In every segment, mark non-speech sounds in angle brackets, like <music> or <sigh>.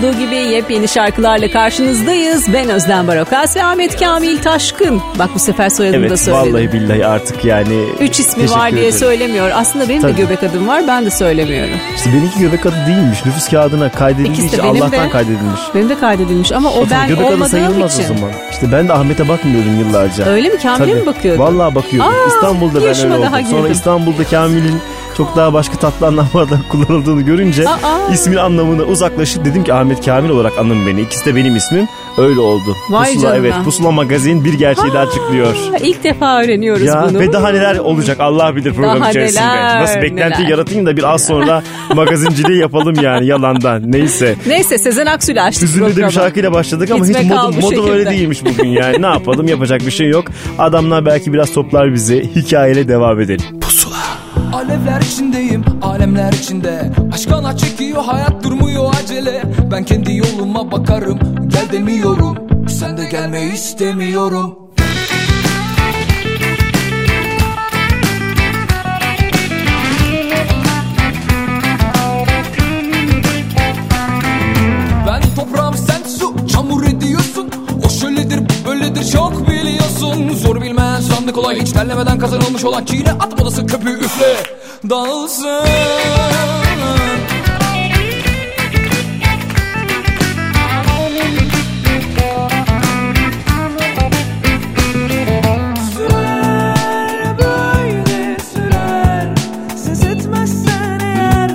olduğu gibi yepyeni şarkılarla karşınızdayız. Ben Özlem Barokas ve Ahmet Kamil Taşkın. Bak bu sefer soyadını da Evet söyledim. vallahi billahi artık yani. Üç ismi var diye ederim. söylemiyor. Aslında benim Tabii. de göbek adım var ben de söylemiyorum. İşte benimki göbek adı değilmiş. Nüfus kağıdına için benim Allah'tan de. kaydedilmiş. Benim de kaydedilmiş ama o Zaten ben göbek adı olmadığım sayılmaz için. o zaman. İşte ben de Ahmet'e bakmıyordum yıllarca. Öyle mi? Kamil'e mi bakıyordun? Vallahi bakıyordum. Aa, İstanbul'da ben öyle oldum. Sonra girdim. İstanbul'da Kamil'in çok daha başka tatlı anlamlarda <laughs> kullanıldığını görünce Aa. ismin anlamını uzaklaşıp dedim ki Ahmet Kamil olarak anın beni. İkisi de benim ismim. Öyle oldu. Vay Pusula canına. evet Pusula Magazin bir gerçeği daha açıklıyor. İlk defa öğreniyoruz Ya bunu. ve daha neler olacak Allah bilir program Daha içerisinde. neler, Nasıl beklenti neler. yaratayım da bir az sonra magazinciliği yapalım yani yalandan. Neyse. Neyse Sezen Aksu'yla açtık Hüzünlü de bir programı. şarkıyla başladık ama Gitme hiç modum, modum öyle değilmiş bugün yani. Ne yapalım yapacak bir şey yok. Adamlar belki biraz toplar bizi. Hikayeyle devam edelim. Alevler içindeyim, alemler içinde. Aşk ana çekiyor, hayat durmuyor acele. Ben kendi yoluma bakarım, gel demiyorum. Sen de gelme istemiyorum biliyorsun Zor bilmez sandı kolay hiç terlemeden kazanılmış olan Çiğne atmadası köpüğü üfle.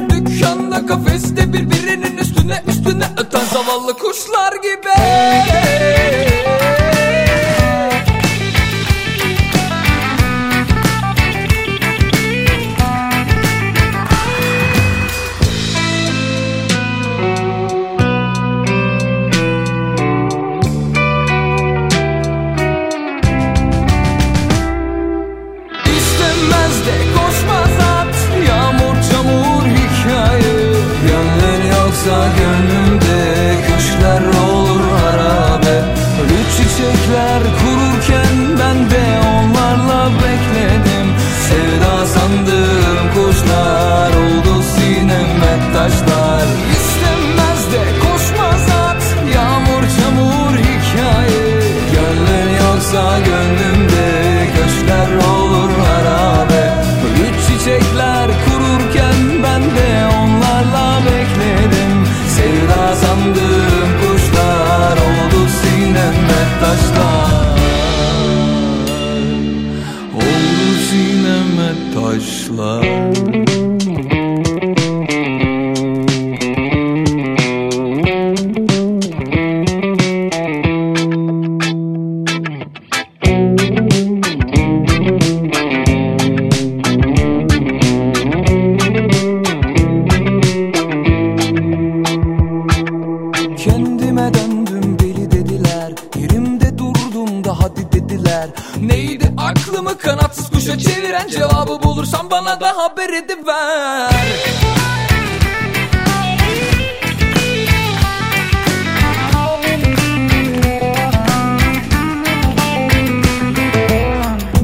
Dükkanda kafeste birbirinin üstüne üstüne öten zavallı kuşlar gibi bana da haber ediver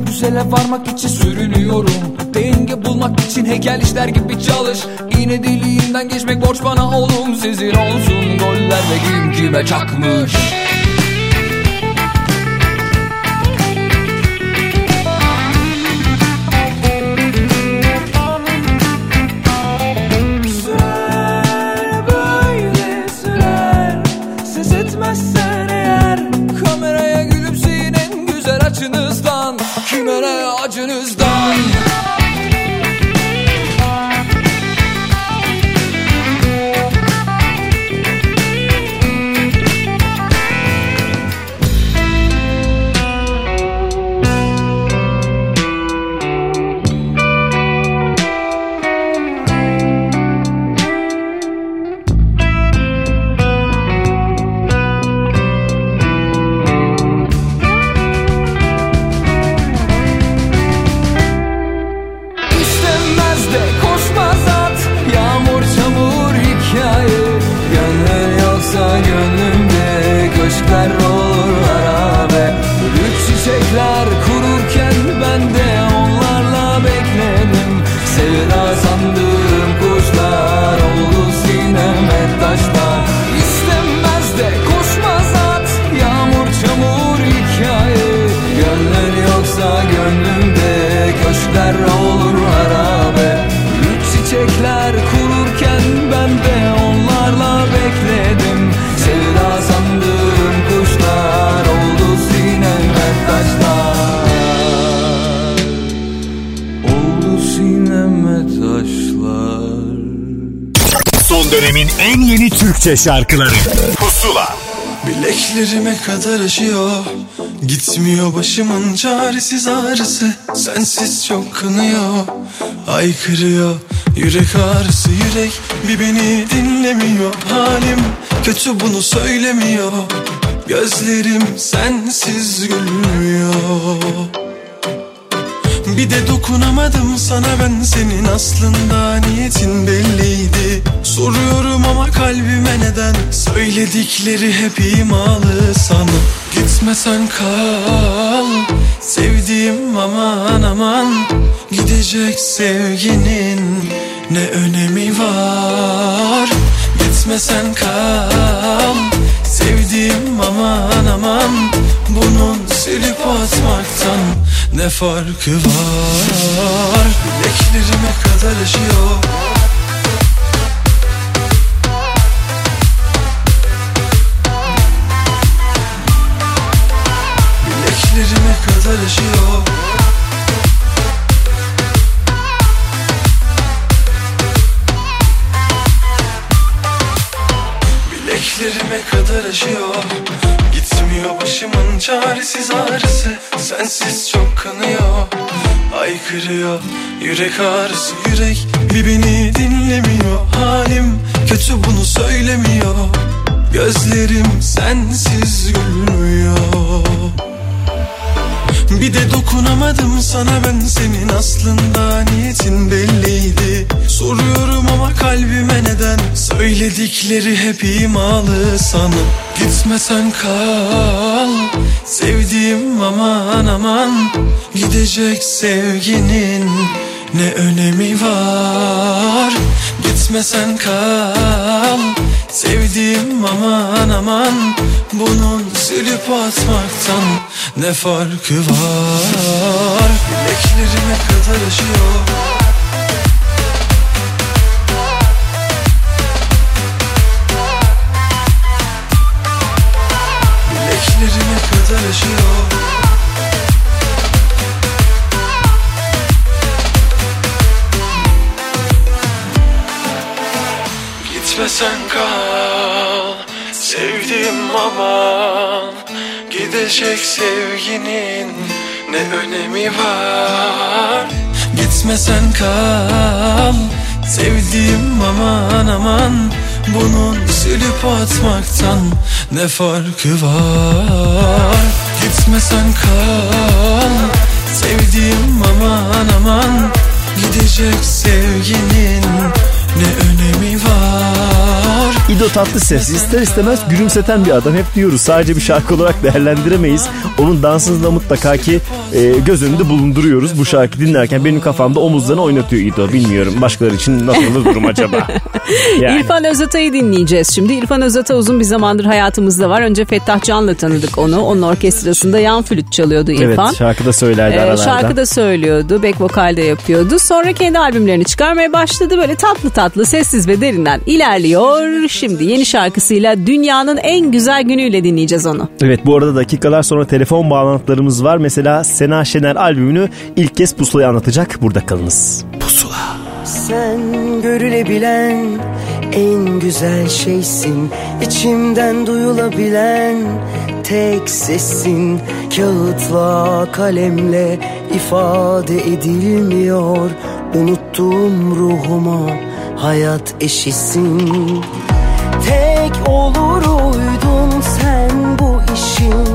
Güzele varmak için sürünüyorum. Denge bulmak için heykel işler gibi çalış. İğne deliğinden geçmek borç bana oğlum. Sizin olsun goller ve kim kime çakmış Türkçe şarkıları. Pusula. Bileklerime kadar aşıyor Gitmiyor başımın çaresiz ağrısı. Sensiz çok kınıyor. Aykırıyor. Yürek ağrısı yürek Bir beni dinlemiyor. Halim kötü bunu söylemiyor. Gözlerim sensiz gülmüyor. Bir de dokunamadım sana ben senin aslında niyetin belliydi Soruyorum ama kalbime neden? Söyledikleri hep imalı sana. Gitmesen kal sevdiğim aman aman. Gidecek sevginin ne önemi var? Gitmesen kal sevdiğim aman aman. Bunun silip atmaktan ne farkı var? Bileklerime kadar aşıyor yürek ağrısı yürek Bir beni dinlemiyor. Halim kötü bunu söylemiyor. Gözlerim sensiz gülmüyor. Bir de dokunamadım sana ben. Senin aslında niyetin belliydi. Soruyorum ama kalbime neden? Söyledikleri hep imalı sana Gitmesen kal sevdiğim aman aman Gidecek sevginin ne önemi var? Gitmesen kal Sevdiğim aman aman Bunun silip atmaktan ne farkı var? Bileklerime kadar aşıyor Gitmesen kal. Sevdiğim aman Gidecek sevginin Ne önemi var? Gitmesen kal. Sevdiğim aman aman Bunun silip atmaktan Ne farkı var? Gitmesen kal. Sevdiğim aman aman Gidecek sevginin ne önemi var İdo Tatlıses ister istemez gülümseten bir adam hep diyoruz sadece bir şarkı olarak değerlendiremeyiz. Onun dansını da mutlaka ki e, göz önünde bulunduruyoruz. Bu şarkı dinlerken benim kafamda omuzlarını oynatıyor İdo bilmiyorum başkaları için nasıl durum acaba? <laughs> Yani. İrfan Özatay'ı dinleyeceğiz şimdi. İrfan Özatay uzun bir zamandır hayatımızda var. Önce Fettah Can'la tanıdık onu. Onun orkestrasında yan flüt çalıyordu İrfan. Evet şarkıda söylerdi ee, aralarda. Şarkıda söylüyordu. Back vokalde yapıyordu. Sonra kendi albümlerini çıkarmaya başladı. Böyle tatlı tatlı sessiz ve derinden ilerliyor. Şimdi yeni şarkısıyla dünyanın en güzel günüyle dinleyeceğiz onu. Evet bu arada dakikalar sonra telefon bağlantılarımız var. Mesela Sena Şener albümünü ilk kez Pusula'ya anlatacak. Burada kalınız. Pusula. Sen görülebilen en güzel şeysin içimden duyulabilen tek sesin Kağıtla kalemle ifade edilmiyor Unuttum ruhuma hayat eşisin Tek olur uydun sen bu işin.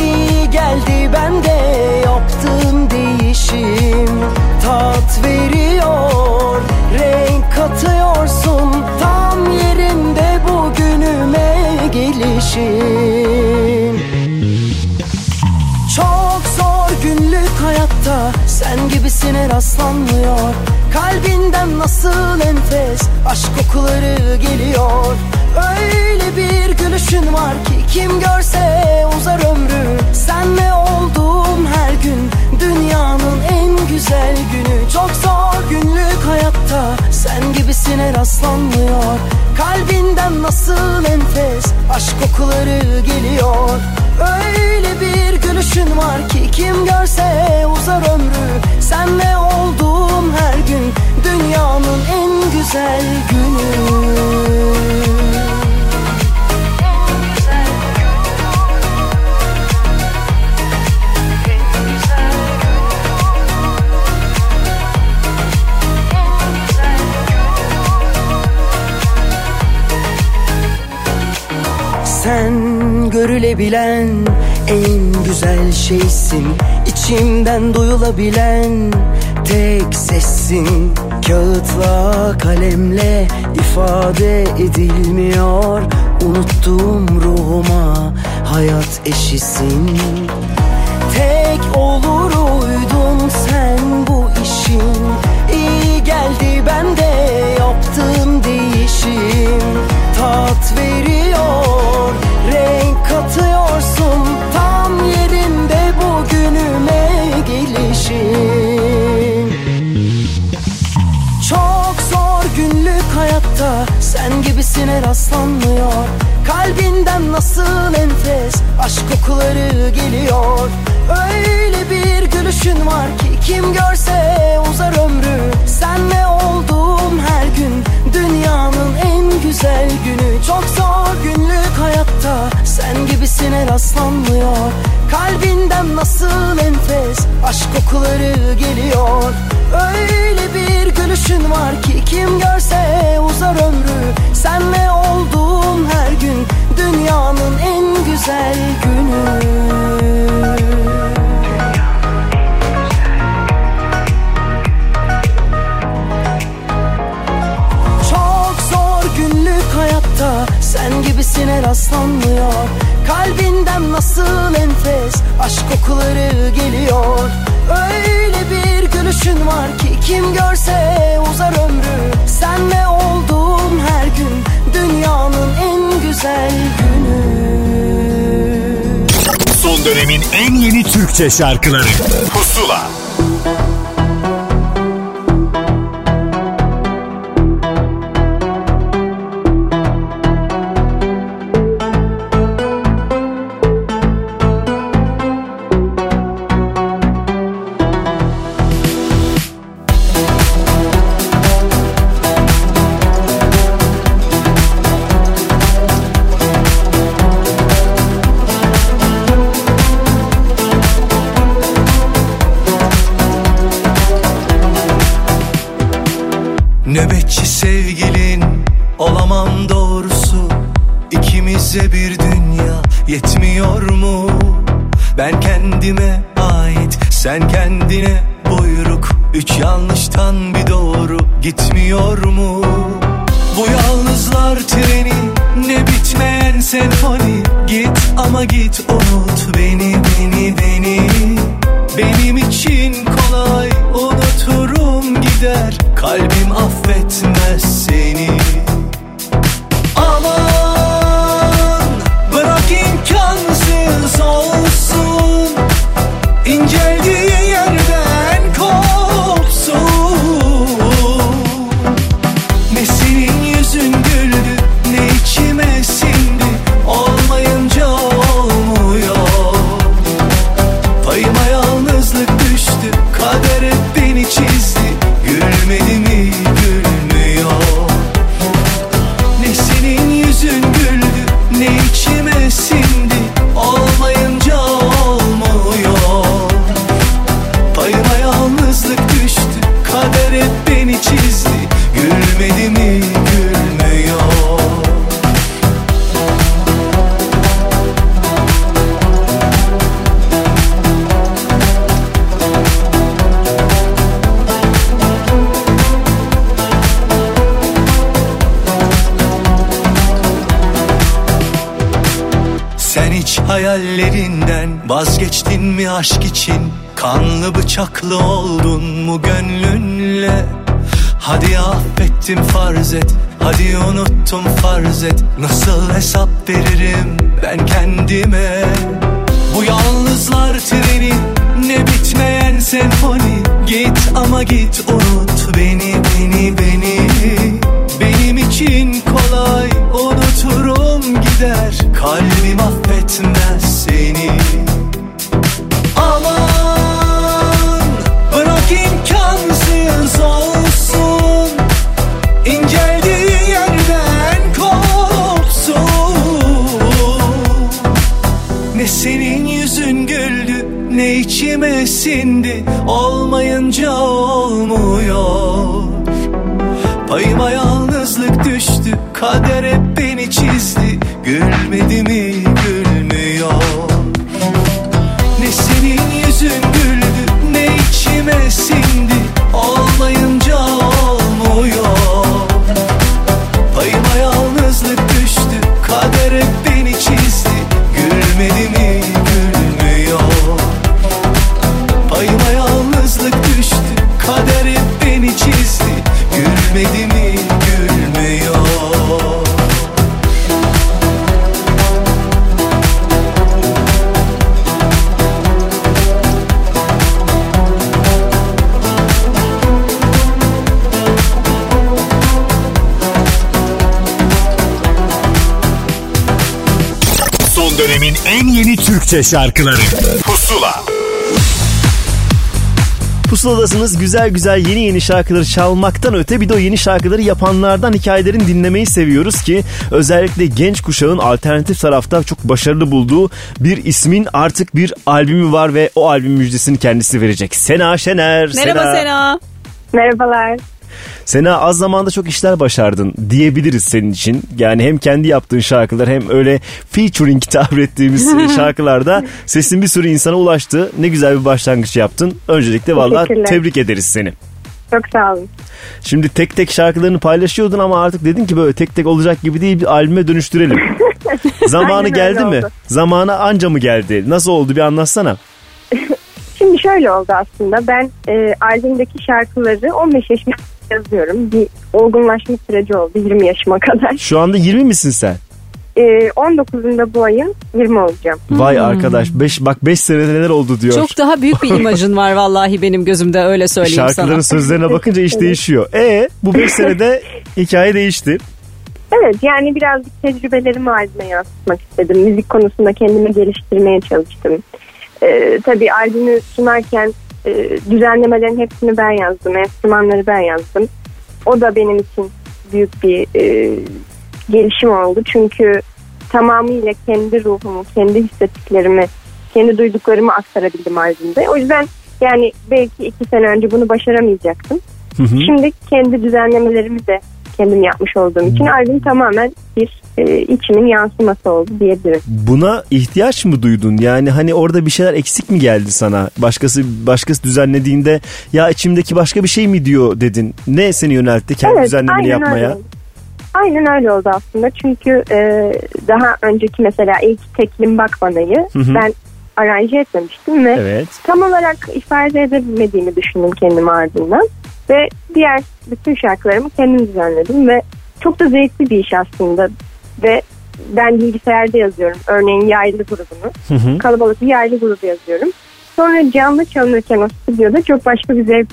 İyi geldi ben de yaptığım değişim. Tat veriyor renk katıyorsun. Tam yerinde bugünüme gelişin Çok zor günlük hayatta sen gibisine rastlanmıyor Kalbinden nasıl enfes aşk kokuları geliyor? Öyle bir gülüşün var ki kim görse uzar ömrü. Sen ne oldun her gün? Dünyanın en güzel günü. Çok zor günlük hayatta sen gibisine rastlanmıyor. Kalbinden nasıl enfes aşk kokuları geliyor. Öyle bir gülüşün var ki kim görse uzar ömrü. Sen ne oldun her gün dünyanın en güzel günü Sen görülebilen en güzel şeysin. İçimden duyulabilen tek sessin Kağıtla kalemle ifade edilmiyor. Unuttum ruhuma hayat eşisin. Tek olur uydun sen bu işin. İyi geldi ben de yaptığım değişim. Tat veriyor renk katıyorsun Tam yerinde bugünüme gelişin. Çok zor günlük hayatta Sen gibisine rastlanmıyor Kalbinden nasıl enfes Aşk kokuları geliyor. Öyle bir gülüşün var ki Kim görse uzar ömrü Senle olduğum her gün Dünyanın en güzel günü Çok zor günlük hayatta. Sen gibisine rastlanmıyor Kalbinden nasıl enfes Aşk kokuları geliyor. Öyle bir gülüşün var ki Kim görse uzar ömrü. Senle olduğum her gün Dünyanın en güzel günü Gibisine rastlanmıyor. Kalbinden nasıl enfes Aşk kokuları geliyor. Öyle bir gülüşün var ki Kim görse uzar ömrü. Senle olduğum her gün Dünyanın en güzel günü. Son dönemin en yeni Türkçe şarkıları. Pusula hayallerinden vazgeçtin mi aşk için? Kanlı bıçaklı oldun mu gönlünle? Hadi affettim farz et, hadi unuttum farz et Nasıl hesap veririm ben kendime? Bu yalnızlar treni ne bitmeyen senfoni Git ama git unut beni beni beni Benim için kolay unuturum gider Kalbim Türkçe şarkıları Pusula Pusuladasınız güzel güzel yeni yeni şarkıları çalmaktan öte bir de o yeni şarkıları yapanlardan hikayelerini dinlemeyi seviyoruz ki özellikle genç kuşağın alternatif tarafta çok başarılı bulduğu bir ismin artık bir albümü var ve o albüm müjdesini kendisi verecek. Sena Şener. Merhaba Sena. Merhabalar. Sena az zamanda çok işler başardın diyebiliriz senin için. Yani hem kendi yaptığın şarkılar hem öyle featuring tabir ettiğimiz <laughs> şarkılarda sesin bir sürü insana ulaştı. Ne güzel bir başlangıç yaptın. Öncelikle vallahi Teşekkürler. tebrik ederiz seni. Çok sağ olun. Şimdi tek tek şarkılarını paylaşıyordun ama artık dedin ki böyle tek tek olacak gibi değil bir albüme dönüştürelim. <laughs> Zamanı geldi mi? oldu. Zamanı anca mı geldi? Nasıl oldu bir anlatsana. <laughs> Şimdi şöyle oldu aslında. Ben e, albümdeki şarkıları 15 yaşında yazıyorum. Bir olgunlaşma süreci oldu 20 yaşıma kadar. Şu anda 20 misin sen? E, 19'unda bu ayın 20 olacağım. Vay arkadaş beş, bak 5 senede neler oldu diyor. Çok daha büyük bir <laughs> imajın var vallahi benim gözümde öyle söyleyeyim Şarkıların sana. sözlerine bakınca iş değişiyor. E bu 5 <laughs> senede hikaye değişti. Evet yani birazcık tecrübelerimi albüme yansıtmak istedim. Müzik konusunda kendimi geliştirmeye çalıştım. E, tabii albümü sunarken e, düzenlemelerin hepsini ben yazdım. Enstrümanları ben yazdım. O da benim için büyük bir e, gelişim oldu. Çünkü tamamıyla kendi ruhumu, kendi hissettiklerimi, kendi duyduklarımı aktarabildim albümde. O yüzden yani belki iki sene önce bunu başaramayacaktım. Şimdi kendi düzenlemelerimi de kendim yapmış olduğum için albüm tamamen bir e, içimin yansıması oldu diyebilirim. Buna ihtiyaç mı duydun? Yani hani orada bir şeyler eksik mi geldi sana? Başkası başkası düzenlediğinde ya içimdeki başka bir şey mi diyor dedin. Ne seni yöneltti kendi düzenlemeni aynen yapmaya? Öyle. Aynen öyle oldu aslında. Çünkü e, daha önceki mesela ilk teklim bak banayı Hı hı. ben aranje etmemiştim ve Evet. tam olarak ifade edebilmediğimi düşündüm kendim ardından. Ve diğer bütün şarkılarımı kendim düzenledim ve çok da zevkli bir iş aslında. Ve ben bilgisayarda yazıyorum. Örneğin yaylı grubunu. Hı hı. Kalabalık bir yaylı grubu yazıyorum. Sonra canlı çalınırken o stüdyoda çok başka bir zevk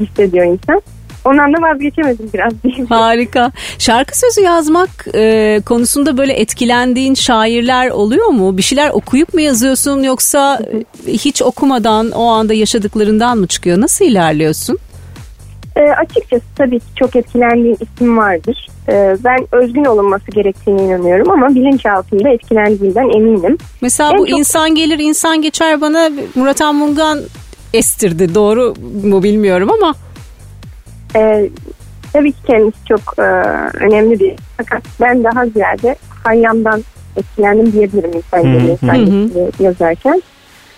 hissediyor insan. Ondan da vazgeçemedim biraz <laughs> diyeyim. Harika. Şarkı sözü yazmak e, konusunda böyle etkilendiğin şairler oluyor mu? Bir şeyler okuyup mu yazıyorsun yoksa e, hiç okumadan o anda yaşadıklarından mı çıkıyor? Nasıl ilerliyorsun? E, açıkçası tabii ki çok etkilendiğim isim vardır. E, ben özgün olunması gerektiğine inanıyorum ama bilinçaltımda etkilendiğimden eminim. Mesela En bu çok- insan gelir insan geçer bana Murat Anmungan estirdi. Doğru mu bilmiyorum ama E, tabii ki kendisi çok e, önemli bir fakat ben daha ziyade Hayyam'dan etkilendim diyebilirim insan gelir insan geçeri yazarken.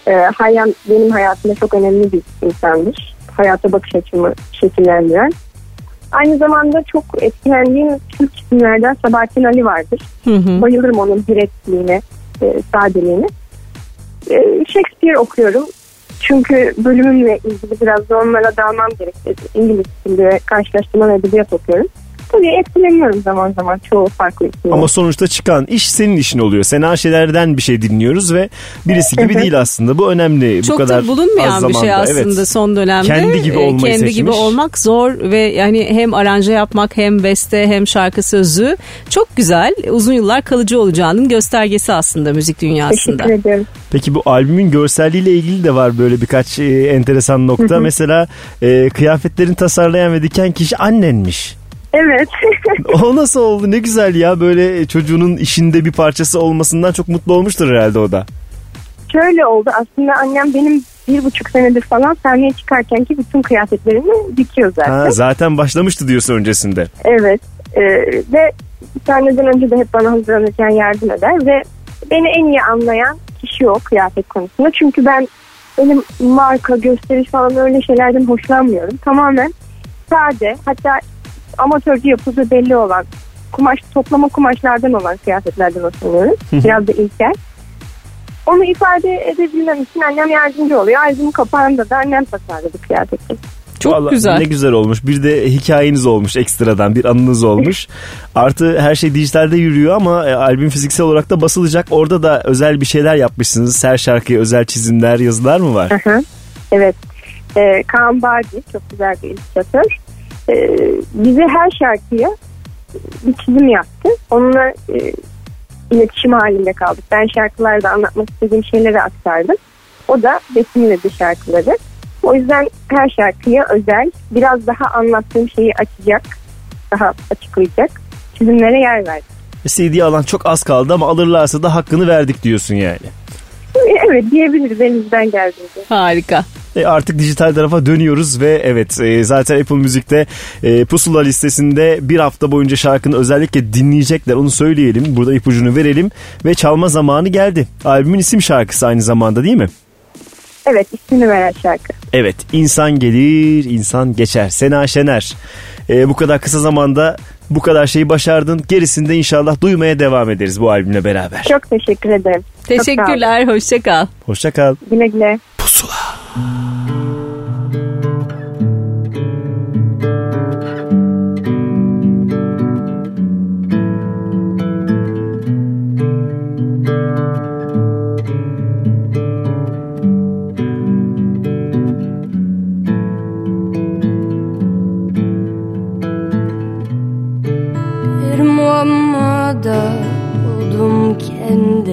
E, Hayyam benim hayatımda çok önemli bir insandır. Hayata bakış açımı şekillendiren. Aynı zamanda çok etkilendiğim Türk isimlerden Sabahattin Ali vardır. Hı hı. Bayılırım onun direktliğine, e, sadeliğine. E, Shakespeare okuyorum. Çünkü bölümümle ilgili biraz da onlara dalmam gerekti. İngiliz dili ve karşılaştırma edebiyat okuyorum. Tabii etkileniyorum zaman zaman çoğu farklı isimler. Ama sonuçta çıkan iş senin işin oluyor. Sena Şener'den bir şey dinliyoruz ve birisi gibi değil aslında. Bu önemli. çok bu kadar da bulunmayan az bir şey aslında Evet. son dönemde. Kendi gibi E, olmayı Kendi seçmiş. gibi olmak zor ve yani hem aranje yapmak hem beste hem şarkı sözü çok güzel. Uzun yıllar kalıcı olacağının göstergesi aslında müzik dünyasında. Teşekkür ederim. Peki bu albümün görselliğiyle ilgili de var böyle birkaç e, enteresan nokta. Mesela e, kıyafetlerin tasarlayan ve diken kişi annenmiş. Evet. <laughs> O nasıl oldu? Ne güzel ya böyle çocuğunun işinde bir parçası olmasından çok mutlu olmuştur herhalde o da. Şöyle oldu aslında annem benim bir buçuk senedir falan sahneye çıkarken ki bütün kıyafetlerimi dikiyor zaten. Ha, zaten başlamıştı diyorsun öncesinde. Evet. Ee, ve sahneden önce de hep bana hazırlanırken yardım eder ve beni en iyi anlayan kişi o kıyafet konusunda. Çünkü ben benim marka, gösteriş falan öyle şeylerden hoşlanmıyorum. Tamamen sade hatta amatörce yapısı belli olan kumaş toplama kumaşlardan olan kıyafetlerden hoşlanıyorum. Biraz da ilkel. Onu ifade edebilmem için annem yardımcı oluyor. Albümün kapağında da annem tasarladı kıyafeti. Çok Vallahi güzel. Ne güzel olmuş. Bir de hikayeniz olmuş ekstradan bir anınız olmuş. <laughs> Artı her şey dijitalde yürüyor ama e, albüm fiziksel olarak da basılacak. Orada da özel bir şeyler yapmışsınız. Her şarkıya özel çizimler, yazılar mı var? Hı hı. Evet. Ee, Kaan Bağcı çok güzel bir illüstratör. Ee, bize her şarkıya bir çizim yaptı. Onunla e, iletişim halinde kaldık. Ben şarkılarda anlatmak istediğim şeyleri aktardım. O da resimledi şarkıları. O yüzden her şarkıya özel biraz daha anlattığım şeyi açacak, daha açıklayacak çizimlere yer verdim. CD alan çok az kaldı ama alırlarsa da hakkını verdik diyorsun yani. Evet diyebiliriz elimizden geldiğince. Harika. E artık dijital tarafa dönüyoruz ve evet e, zaten Apple Müzik'te e, Pusula listesinde bir hafta boyunca şarkını özellikle dinleyecekler onu söyleyelim. Burada ipucunu verelim ve çalma zamanı geldi. Albümün isim şarkısı aynı zamanda değil mi? Evet ismini veren şarkı. Evet insan gelir insan geçer. Sena Şener E, bu kadar kısa zamanda bu kadar şeyi başardın. Gerisinde inşallah duymaya devam ederiz bu albümle beraber. Çok teşekkür ederim. Teşekkürler. Hoşça kal. Hoşça kal. Güle güle. Bir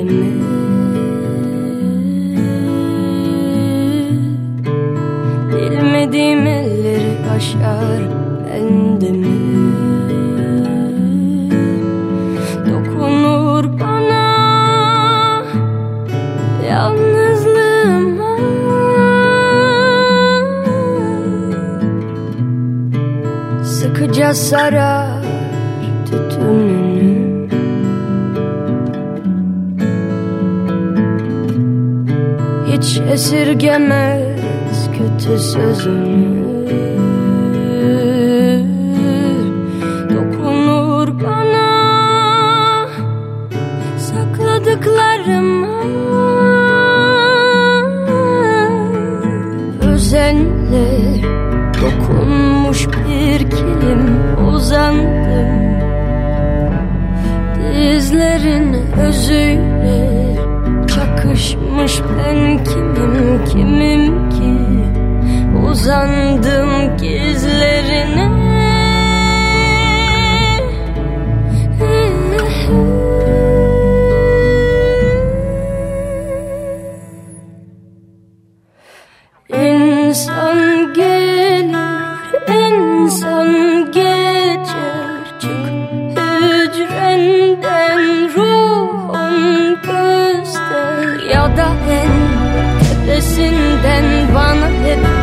kendimi Bilmediğim elleri aşar bende mi Dokunur bana yalnızlığıma Sıkıca sarar Hiç esirgemez kötü sözünü. Dokunur bana sakladıklarıma. Özenle dokunmuş bir kilim uzandım. Dizlerin özüyle çakışmış ben kimim kimim ki? Uzandım gizlerine tepesinden bana hep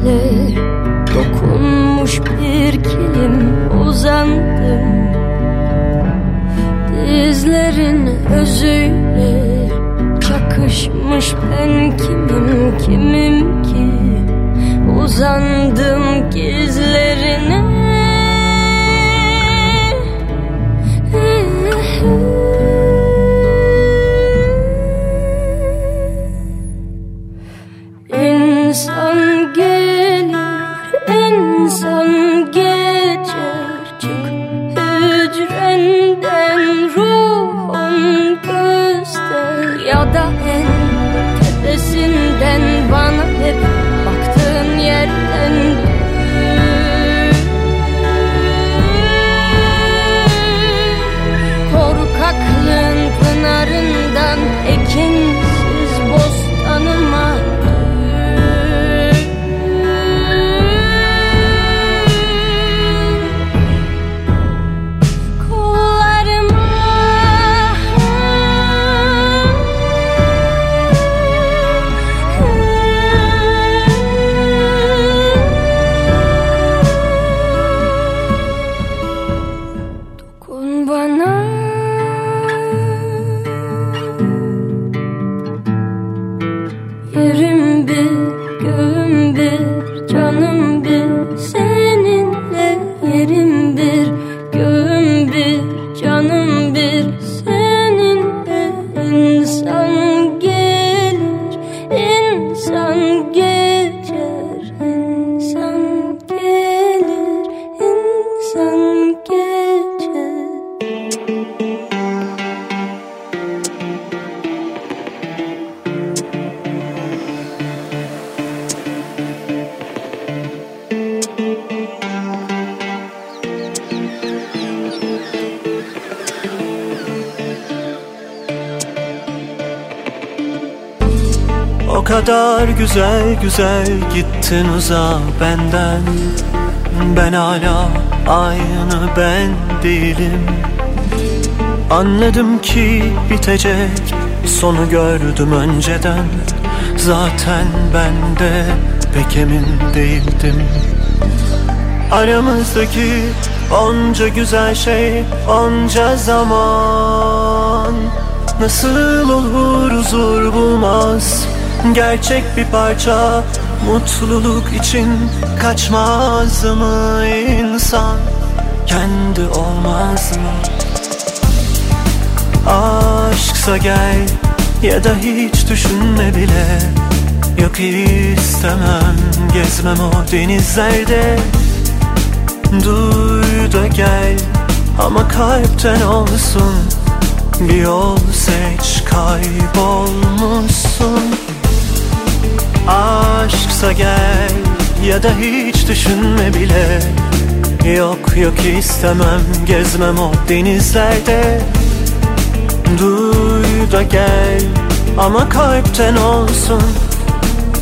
Özenle dokunmuş bir kilim uzandım. Dizlerin özüyle çakışmış ben kimim kimim ki? Uzandım gizlerine güzel gittin uzağa benden. Ben hala aynı ben değilim. Anladım ki bitecek sonu gördüm önceden. Zaten ben de pek emin değildim. Aramızdaki onca güzel şey onca zaman. Nasıl olur huzur bulmaz Gerçek bir parça mutluluk için kaçmaz mı insan? Kendi olmaz mı? Aşksa gel ya da hiç düşünme bile. Yok istemem gezmem o denizlerde. Duy da gel ama kalpten olsun. Bir yol seç kaybolmuşsun Aşksa gel ya da hiç düşünme bile. Yok yok istemem gezmem o denizlerde. Duy da gel ama kalpten olsun.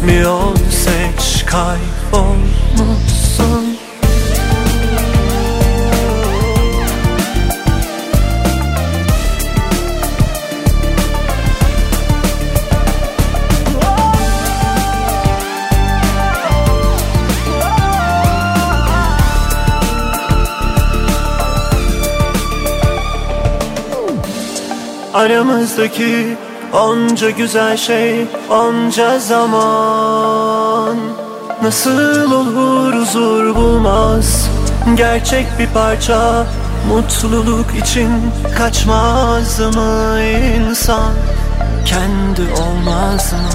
Bir yol seç kaybolmuşsun Aramızdaki onca güzel şey onca zaman. Nasıl olur huzur bulmaz? Gerçek bir parça mutluluk için kaçmaz mı insan? Kendi olmaz mı?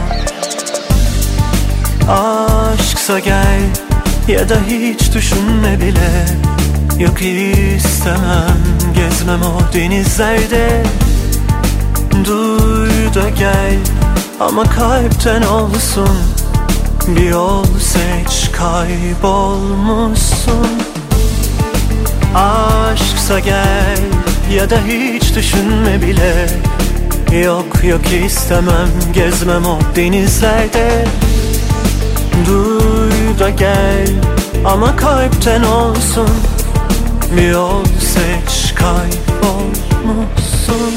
Aşksa gel ya da hiç düşünme bile. Yok istemem gezmem o denizlerde Duy da gel ama kalpten olsun. Bir yol seç kaybolmuşsun. Aşksa gel ya da hiç düşünme bile. Yok yok istemem gezmem o denizlerde. Duy da gel ama kalpten olsun. Bir yol seç kaybolmuşsun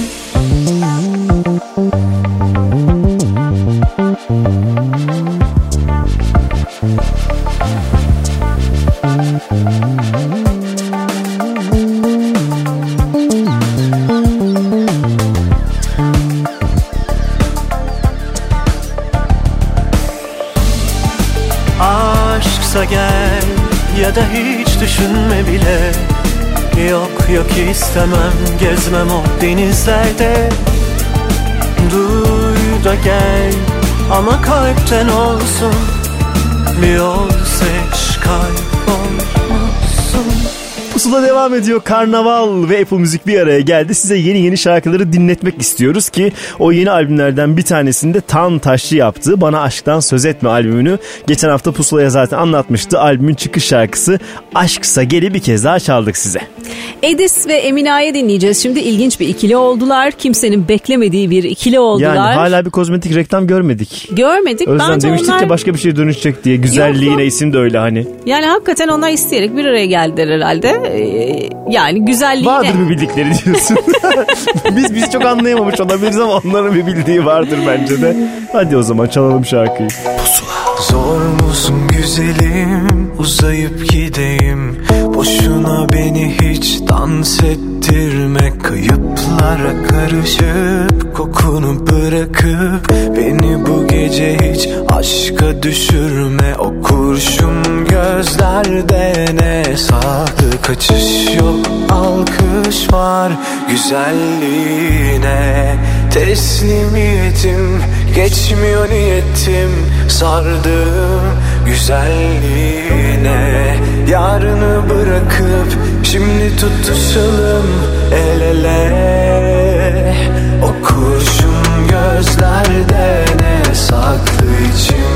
Aşksa gel ya da hiç düşünme bile. Yok yok istemem gezmem o denizlerde ama kalpten olsun. Bir yol Pusula devam ediyor. Karnaval ve Apple Müzik bir araya geldi. Size yeni yeni şarkıları dinletmek istiyoruz ki o yeni albümlerden bir tanesinde Tan Taşçı yaptığı Bana Aşktan Söz Etme albümünü geçen hafta Pusula'ya zaten anlatmıştı. Albümün çıkış şarkısı Aşksa Geli bir kez daha çaldık size. Edis ve Emine'ye dinleyeceğiz. Şimdi ilginç bir ikili oldular. Kimsenin beklemediği bir ikili oldular. Yani hala bir kozmetik reklam görmedik. Görmedik. Özlem Bence demiştik onlar... ya başka bir şey dönüşecek diye. Güzelliğine yok. isim de öyle hani. Yani hakikaten onlar isteyerek bir araya geldiler herhalde. Ee, yani güzelliğine... Vardır bir bildikleri diyorsun. <laughs> biz biz çok anlayamamış olabiliriz ama onların bir bildiği vardır bence de. Hadi o zaman çalalım şarkıyı. Zor musun güzelim uzayıp gideyim Boşuna beni hiç dans ettirme. Kayıplara karışıp kokunu bırakıp Beni bu gece hiç aşka düşürme. O kurşun gözlerde ne saklı kaçış yok Alkış var güzelliğine. Teslimiyetim geçmiyor niyetim. Sardım güzelliğine Yarını bırakıp şimdi tutuşalım el ele. O kurşun gözlerde ne saklı içimde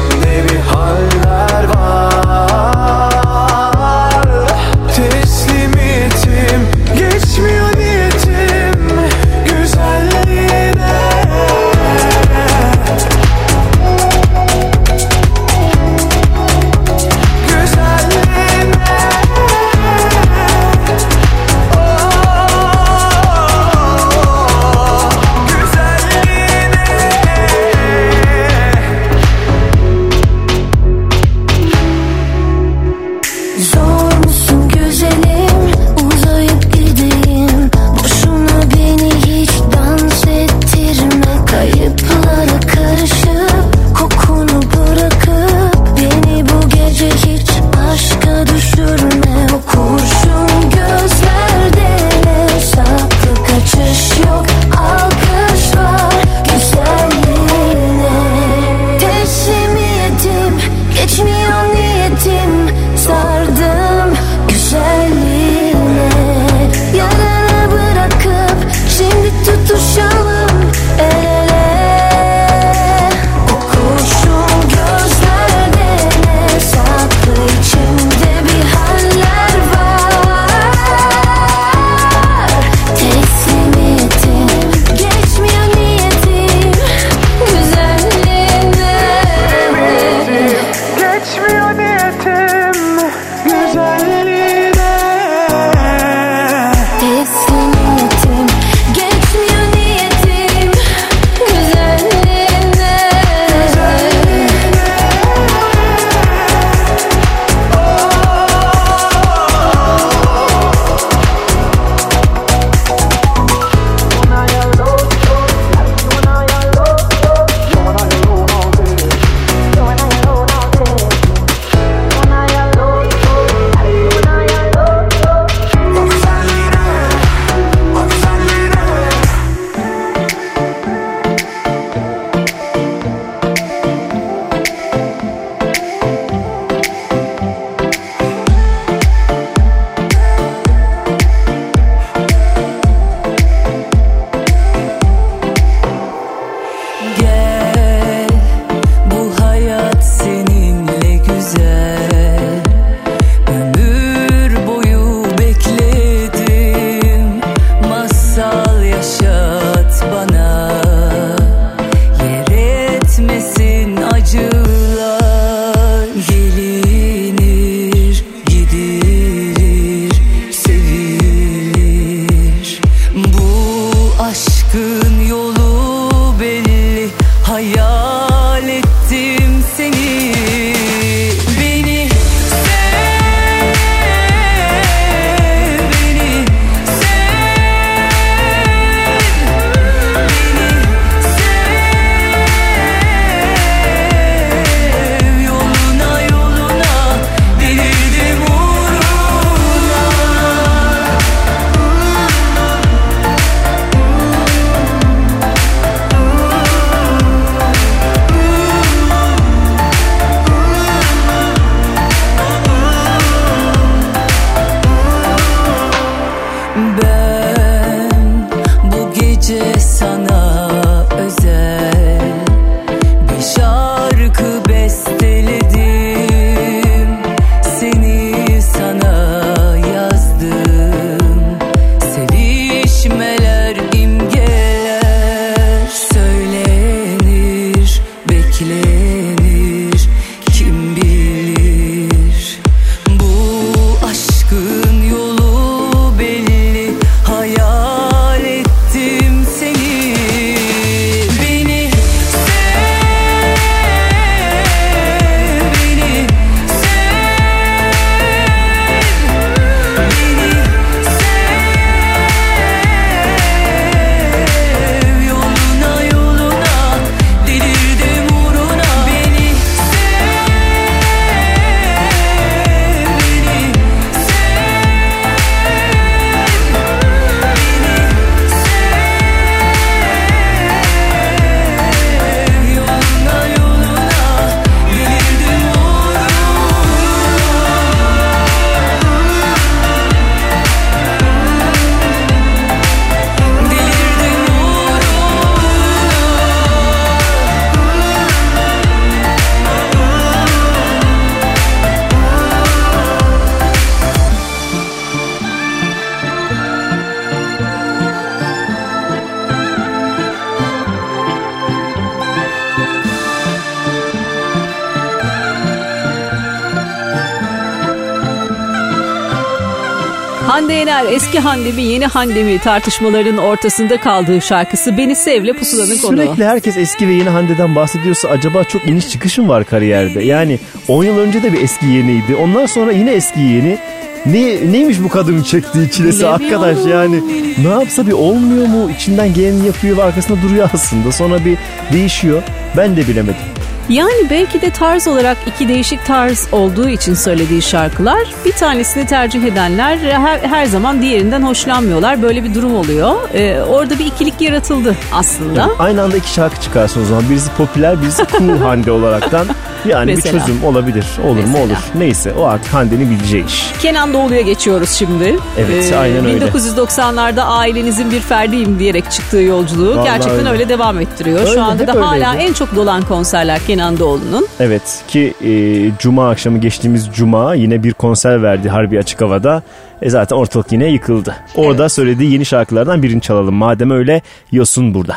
eski Hande mi yeni Hande mi tartışmaların ortasında kaldığı şarkısı Beni Sev'le Pusula'nın konu. Sürekli herkes eski ve yeni Hande'den bahsediyorsa acaba çok iniş çıkış mı var kariyerde? Yani 10 yıl önce de bir eski yeniydi. Ondan sonra yine eski yeni. Ne, neymiş bu kadının çektiği çilesi Bilemiyorum. arkadaş yani ne yapsa bir olmuyor mu içinden geleni yapıyor ve arkasında duruyor aslında sonra bir değişiyor ben de bilemedim. Yani belki de tarz olarak iki değişik tarz olduğu için söylediği şarkılar bir tanesini tercih edenler her, her zaman diğerinden hoşlanmıyorlar. Böyle bir durum oluyor. Ee, orada bir ikilik yaratıldı aslında. Yani aynı anda iki şarkı çıkarsın o zaman birisi popüler birisi cool <laughs> Hande olaraktan yani Mesela. bir çözüm olabilir olur mu Mesela. olur neyse o artık Hande'nin bileceği iş. Kenan Doğulu'ya geçiyoruz şimdi. Ee, Evet, aynen öyle. 1990'larda ailenizin bir ferdiyim diyerek çıktığı yolculuğu Vallahi gerçekten öyle. öyle. devam ettiriyor. Öyle, Şu anda da hala öyleydi. en çok dolan konserler Kenan Doğulu'nun. Evet ki e, cuma akşamı geçtiğimiz cuma yine bir konser verdi Harbi Açık Hava'da. E zaten ortalık yine yıkıldı. Orada söylediği yeni şarkılardan birini çalalım. Madem öyle Yosun burada.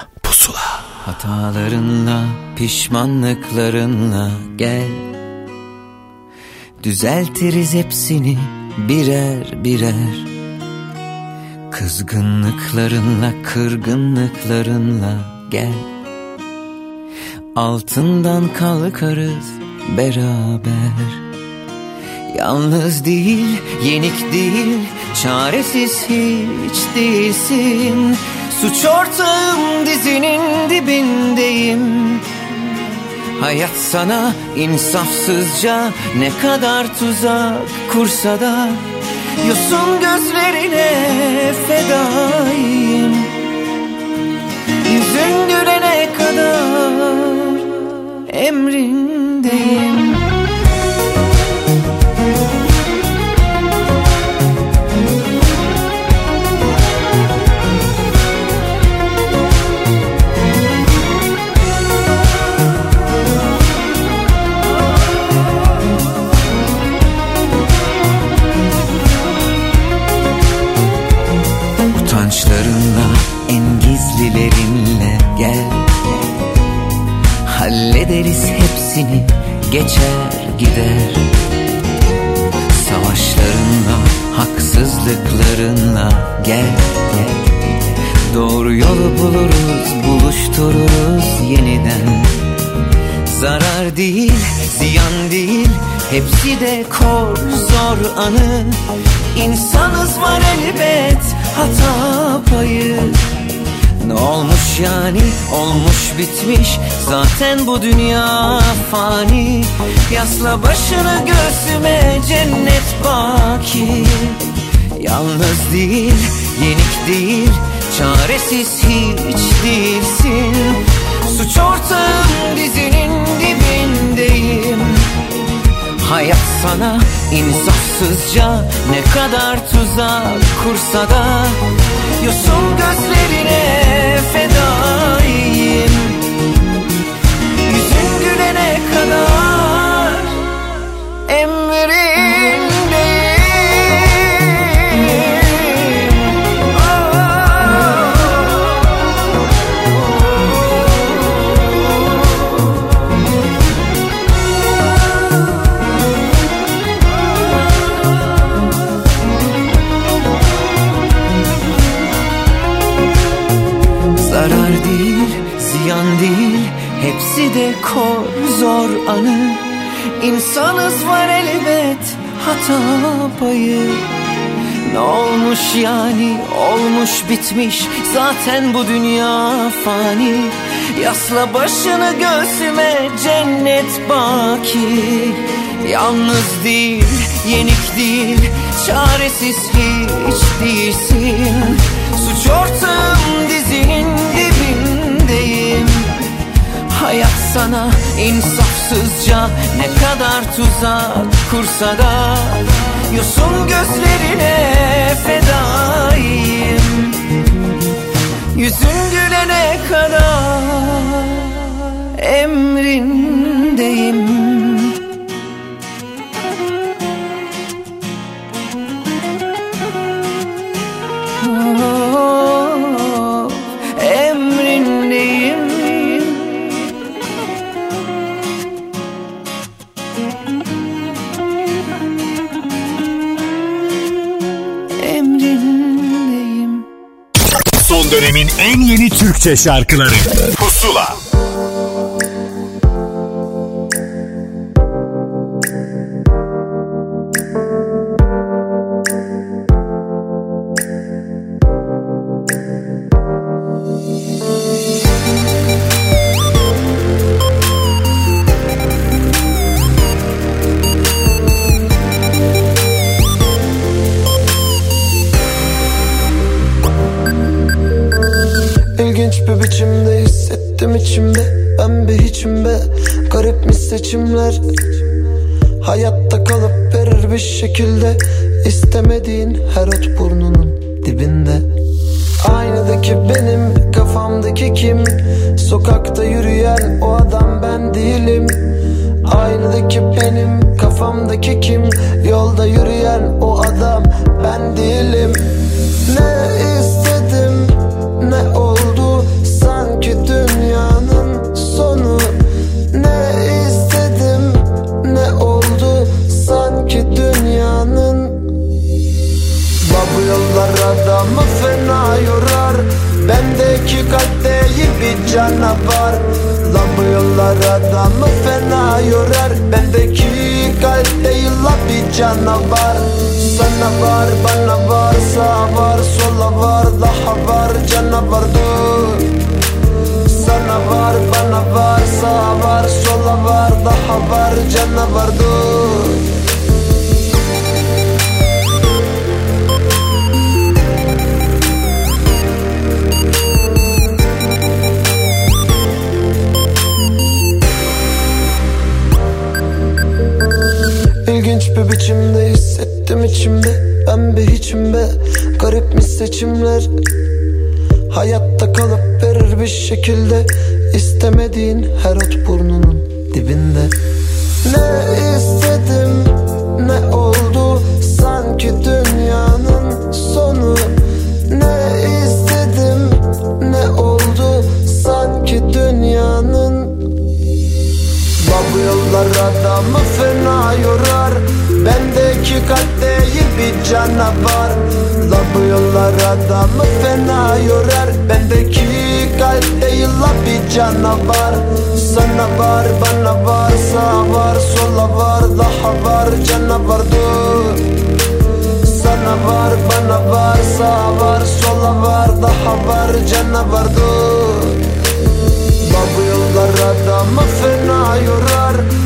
Hatalarınla, pişmanlıklarınla gel. Düzeltiriz hepsini birer birer. Kızgınlıklarınla, kırgınlıklarınla gel. Altından kalkarız beraber Yalnız değil, yenik değil, çaresiz hiç değilsin. Suç ortağım dizinin dibindeyim. Hayat sana insafsızca ne kadar tuzak kursa da Yosun gözlerine fedayım. Yüzün gülene kadar emrindeyim Dizilerinle gel. Hallederiz hepsini Geçer gider. Savaşlarınla Haksızlıklarınla gel. Doğru yolu buluruz Buluştururuz yeniden. Zarar değil Ziyan değil Hepsi de kor zor anı. İnsanız var elbet Hata payı yani olmuş bitmiş. Zaten bu dünya fani. Yasla başını göğsüme cennet baki. Yalnız değil yenik değil Çaresiz hiç değilsin. Suç ortağım dizinin Hayat sana insafsızca ne kadar tuzak kursa da Yosun gözlerine fedaiyim Yüzün gülene kadar Zarar değil, ziyan değil. Hepsi de kor zor anı. İnsanız var elbet hata payı. Ne olmuş yani olmuş bitmiş. Zaten bu dünya fani. Yasla başını göğsüme cennet baki. Yalnız değil, yenik değil Çaresiz hiç değilsin. Suç ortağım dizinin dibindeyim Hayat sana insafsızca ne kadar tuzak kursa da Yosun gözlerine fedaiyim Yüzün gülene kadar emrindeyim Türkçe şarkıları Que que İlginç bir biçimde hissettim içimde. Ben bir hiçim be. Garipmiş seçimler. Hayatta kalıp verir bir şekilde İstemediğin her ot burnunun dibinde. Ne istedim ne oldu? Sanki dünyanın sonu. Ne istedim ne oldu? Sanki dünyanın. La bu yollar adamı fena yorar Bendeki kalp değil bir canavar. La bu yollar adamı fena yorar. Bendeki kalp değil la bir canavar. Sana var bana var sağa var sola var Daha var canavar dur. Sana var bana var sağa var sola var Daha var canavar dur. La bu yollar adamı fena yorar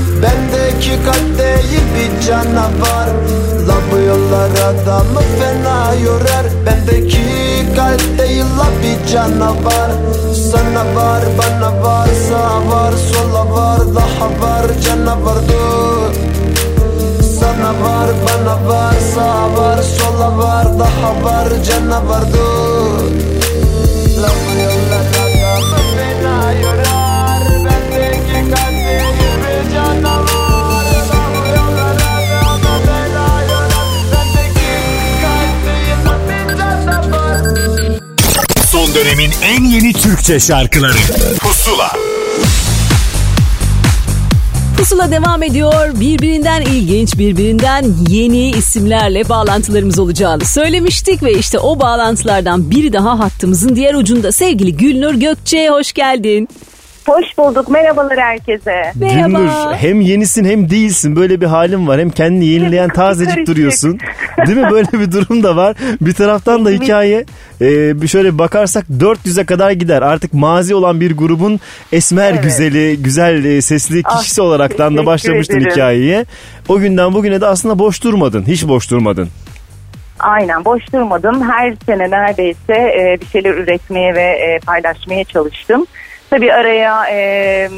Kalp değil bir canavar. La bu yollar adamı fena yorar. Bendeki kalp değil la bir canavar. Sana var bana var sağa var sola var Daha var canavar dur. Sana var bana var sağa var sola var Daha var canavar dur dönemin en yeni Türkçe şarkıları Pusula Pusula devam ediyor. Birbirinden ilginç, birbirinden yeni isimlerle bağlantılarımız olacağını söylemiştik ve işte o bağlantılardan biri daha hattımızın diğer ucunda sevgili Gülnur Gökçe hoş geldin. Hoş bulduk. Merhabalar herkese. Merhaba. Gülnur hem yenisin hem değilsin böyle bir halin var. Hem kendini yenileyen tazecik karışık. duruyorsun. Değil mi? Böyle bir durum da var. Bir taraftan da hikaye e, bir şöyle bakarsak 400'e kadar gider. Artık mazi olan bir grubun esmer Evet. güzeli, güzel e, sesli Ah, kişisi olaraktan da başlamıştın ederim. hikayeye. O günden bugüne de aslında boş durmadın. Hiç boş durmadın. Aynen boş durmadım. Her sene neredeyse e, bir şeyler üretmeye ve e, paylaşmaya çalıştım. Tabii araya e,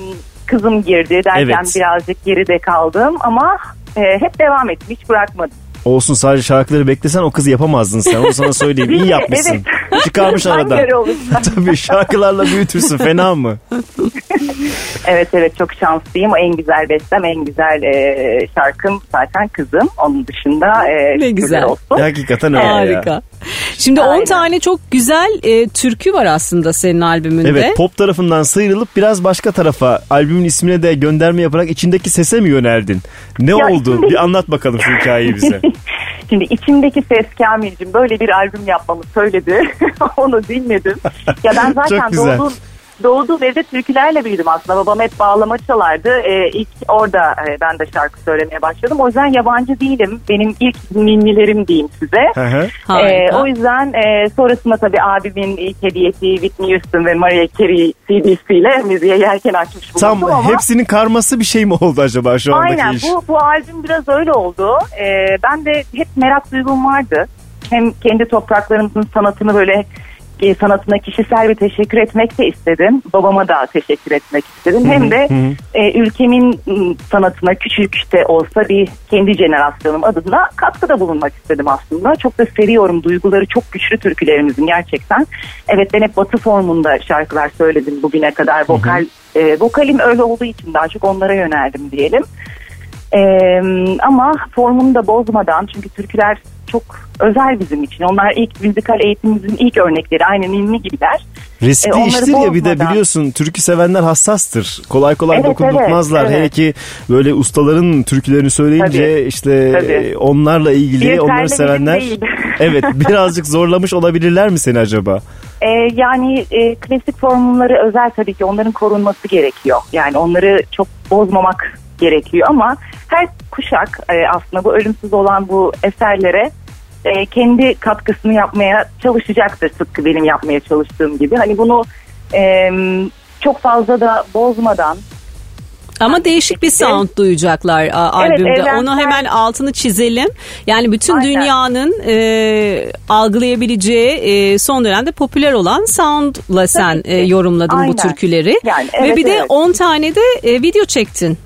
kızım girdi derken Evet. birazcık geride kaldım ama e, hep devam ettim hiç bırakmadım. Olsun sadece şarkıları beklesen o kızı yapamazdın sen. Onu sana söyleyeyim. İyi <laughs> yapmışsın. Evet. Çıkarmış aradan. <laughs> Tabii şarkılarla büyütürsün. Fena mı? <laughs> Evet evet çok şanslıyım. En güzel bestem, en güzel e, şarkım zaten kızım. Onun dışında e, Ne güzel. Olsun. Hakikaten öyle ya. Harika. Şimdi 10 Aynen. tane çok güzel e, türkü var aslında senin albümünde. Evet pop tarafından sıyrılıp biraz başka tarafa albümün ismine de gönderme yaparak içindeki sese mi yöneldin? Ne Ya oldu? içindeki- Bir anlat bakalım şu hikayeyi bize. Şimdi içimdeki ses Kamil'cim böyle bir albüm yapmamı söyledi. <laughs> Onu dinledim. Ya ben zaten doğduğum, doğduğum evde türkülerle büyüdüm aslında. Babam hep bağlama çalardı. Ee, ilk orada e, ben de şarkı söylemeye başladım. O yüzden yabancı değilim. Benim ilk ninnilerim diyeyim size. Hı hı. Harika. Ee, o yüzden e, sonrasında tabii abimin ilk hediyesi Whitney Houston ve Mariah Carey CD'siyle müziğe yelken açmış bulundum Tam ama... hepsinin karması bir şey mi oldu acaba şu andaki Aynen iş? bu, bu albüm biraz öyle oldu. Ee, ben de hep merak duygum vardı. Hem kendi topraklarımızın sanatını böyle e, sanatına kişisel bir teşekkür etmek de istedim. Babama da teşekkür etmek istedim. Hem de e, ülkemin m, sanatına küçük de olsa bir kendi jenerasyonum adına katkıda bulunmak istedim aslında. Çok da seviyorum. Duyguları çok güçlü türkülerimizin gerçekten. Evet ben hep batı formunda şarkılar söyledim bugüne kadar. Vokal e, vokalim öyle olduğu için daha çok onlara yöneldim diyelim. Ee, ama formunu da bozmadan çünkü türküler çok özel bizim için. Onlar ilk müzikal eğitimimizin ilk örnekleri. Aynı ninni gibiler. Riskli E, iştir ya bir de biliyorsun türkü sevenler hassastır. Kolay kolay Evet, dokundurtmazlar. evet, Hele evet. ki böyle ustaların türkülerini söyleyince Tabii, işte tabii. e, onlarla ilgili Bir onları sevenler <laughs> evet birazcık zorlamış olabilirler mi seni acaba? Ee, yani e, klasik formülleri özel tabii ki onların korunması gerekiyor. Yani onları çok bozmamak gerekiyor ama her kuşak e, aslında bu ölümsüz olan bu eserlere e, kendi katkısını yapmaya çalışacaktır tıpkı benim yapmaya çalıştığım gibi. Hani bunu e, çok fazla da bozmadan Ama değişik bir sound duyacaklar a, albümde. evrensel. Onu hemen altını çizelim. Yani bütün Aynen. dünyanın e, algılayabileceği e, son dönemde popüler olan soundla sen e, yorumladın bu Aynen. türküleri. Yani Ve evet, bir de evet. 10 tane de e, video çektin.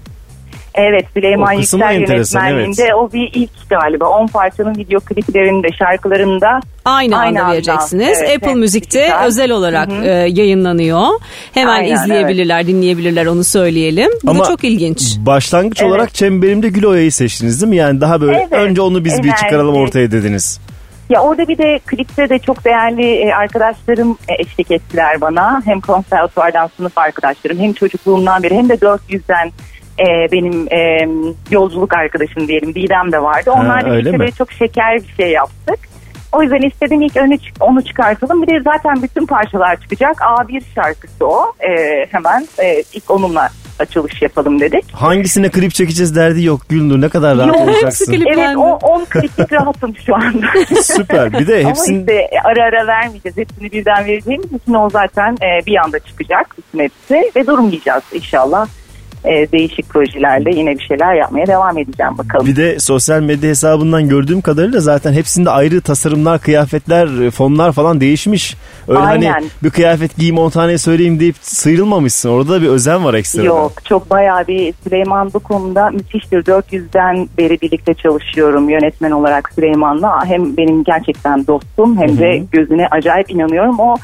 Evet Süleyman Yüksel yönetmenliğinde o bir ilk galiba 10 parçanın video kliplerinde şarkılarında Aynı, Aynı anda anda, vereceksiniz. evet, Apple hem Müzik'te dijital. özel olarak Hı hı. e, yayınlanıyor. Hemen Aynen, izleyebilirler, dinleyebilirler onu söyleyelim. Bu Ama da çok ilginç. Başlangıç Evet. olarak çemberimde Gül Oya'yı seçtiniz değil mi? Yani daha böyle Evet, önce onu biz bir enerji. çıkaralım ortaya dediniz. Ya orada bir de klipte de çok değerli e, arkadaşlarım e, eşlik ettiler bana. Hem konservatuvardan sınıf arkadaşlarım hem çocukluğumdan beri hem de 400'den e, benim e, yolculuk arkadaşım diyelim Didem de vardı. Ha, Onlar da böyle çok şeker bir şey yaptık. O yüzden istedim ilk önü, onu çıkartalım. Bir de zaten bütün parçalar çıkacak. A1 şarkısı o. E, hemen e, ilk onunla açılış yapalım dedik. Hangisine klip çekeceğiz derdi yok Gülnur ne kadar rahat Yok, olacaksın. Evet o 10 kritik rahatım şu anda. <laughs> Süper. Bir de hepsinin- Ama işte ara ara vermeyeceğiz. Hepsini birden vereceğimiz için o zaten e, bir anda çıkacak bütün hepsi. Ve durmayacağız inşallah. E, değişik projelerle yine bir şeyler yapmaya devam edeceğim bakalım. Bir de sosyal medya hesabından gördüğüm kadarıyla zaten hepsinde ayrı tasarımlar, kıyafetler, fonlar falan değişmiş. Öyle hani Aynen. bir kıyafet giyeyim 10 tane söyleyeyim deyip sıyrılmamışsın. Orada da bir özen var ekstra. Yok çok bayağı bir Süleyman bu konuda müthiştir. 400'den beri birlikte çalışıyorum yönetmen olarak Süleyman'la. Hem benim gerçekten dostum hem de gözüne acayip inanıyorum. O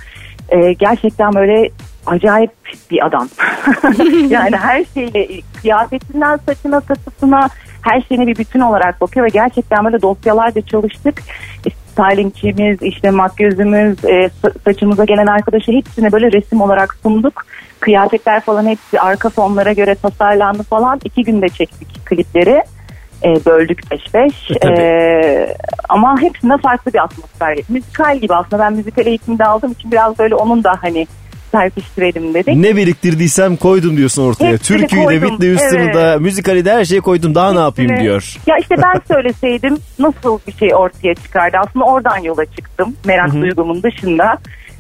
e, gerçekten böyle acayip bir adam. <laughs> yani her şeyle kıyafetinden saçına saçısına her şeyine bir bütün olarak bakıyor ve gerçekten böyle dosyalarca çalıştık. E, Stylingçimiz, işte makyözümüz, e, sa- saçımıza gelen arkadaşı hepsine böyle resim olarak sunduk. Kıyafetler falan hepsi arka fonlara göre tasarlandı falan. İki günde çektik klipleri. E, böldük peş peş. tabii. E, ama hepsinde farklı bir atmosfer. Müzikal gibi aslında ben müzikal eğitimde aldığım için biraz böyle onun da hani serpiştirelim dedik. Ne biriktirdiysem koydum diyorsun ortaya. Hepsini Türküyü de, koydum, Whitney Houston'ı da, müzikali de her şeyi koydum. Daha ne yapayım Hepsini- diyor. Ya işte ben <laughs> söyleseydim nasıl bir şey ortaya çıkardı. Aslında oradan yola çıktım. Merak Hı hı. duygumun dışında.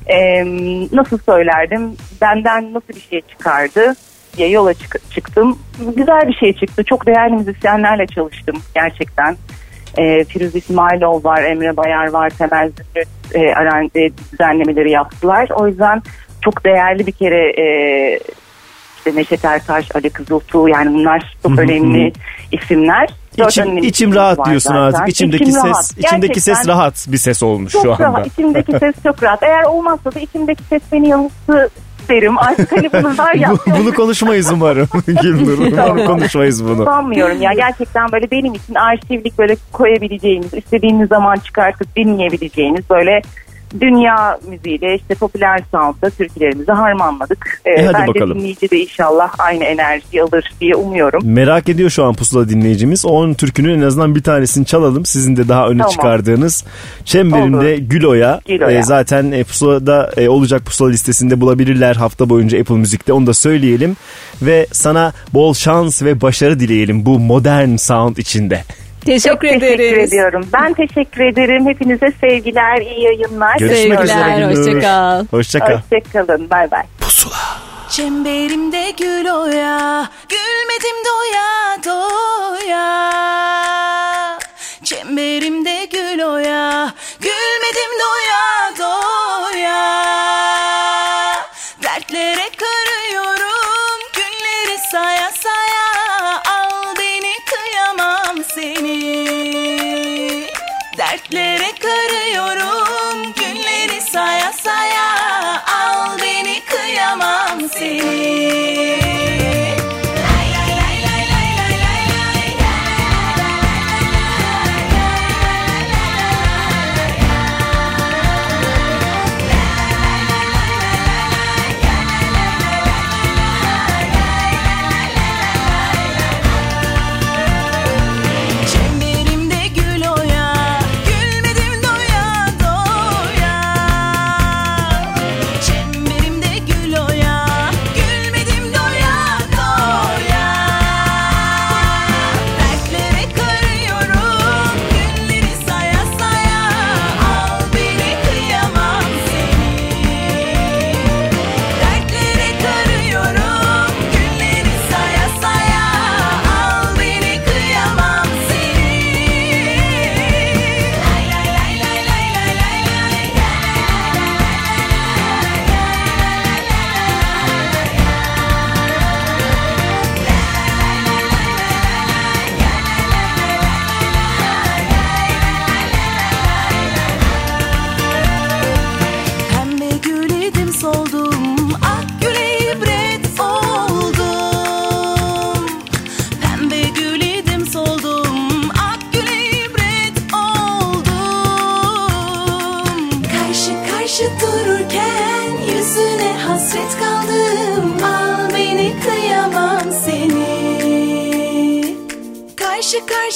Ee, nasıl söylerdim? Benden nasıl bir şey çıkardı diye yola çık- çıktım. Güzel bir şey çıktı. Çok değerli müzisyenlerle çalıştım gerçekten. Ee, Firuze İsmailov var, Emre Bayar var, Temel Zümrüt e, e, düzenlemeleri yaptılar. O yüzden çok değerli bir kere e, işte Neşet Ertaş, Ali Kızıltuğ yani bunlar çok önemli isimler. İçim, içim rahat diyorsun zaten. artık. İçimdeki İçim ses, rahat. içimdeki ses rahat bir ses olmuş Çok şu anda. rahat. İçimdeki ses çok rahat. Eğer olmazsa da içimdeki ses beni yanılttı derim. Artık hani bunu <laughs> var ya. Bu- bunu konuşmayız umarım <laughs> Gülnur. Bunu konuşmayız bunu. Sanmıyorum ya gerçekten böyle benim için arşivlik böyle koyabileceğiniz, istediğiniz zaman çıkartıp dinleyebileceğiniz böyle dünya müziğiyle işte popüler sound'da türkülerimizi harmanladık. Ee, E, hadi ben bakalım. de dinleyici de inşallah aynı enerjiyi alır diye umuyorum. Merak ediyor şu an pusula dinleyicimiz. O 10 türkünün en azından bir tanesini çalalım. Sizin de daha öne Tamam. çıkardığınız. Çemberimde Gülo'ya. Gülo'ya. E, zaten e, pusulada e, olacak pusula listesinde bulabilirler hafta boyunca Apple Müzik'te. Onu da söyleyelim. Ve sana bol şans ve başarı dileyelim bu modern sound içinde. Teşekkür Çok teşekkür ediyorum. Ben teşekkür ederim. Hepinize sevgiler, iyi yayınlar. Görüşmek üzere Sevgiler, Gülnur. hoşça kal. Hoşça kal. Hoşçakalın. Bay bay. Çemberimde gül oya Gülmedim doya doya Çemberimde gül oya Gülmedim doya me.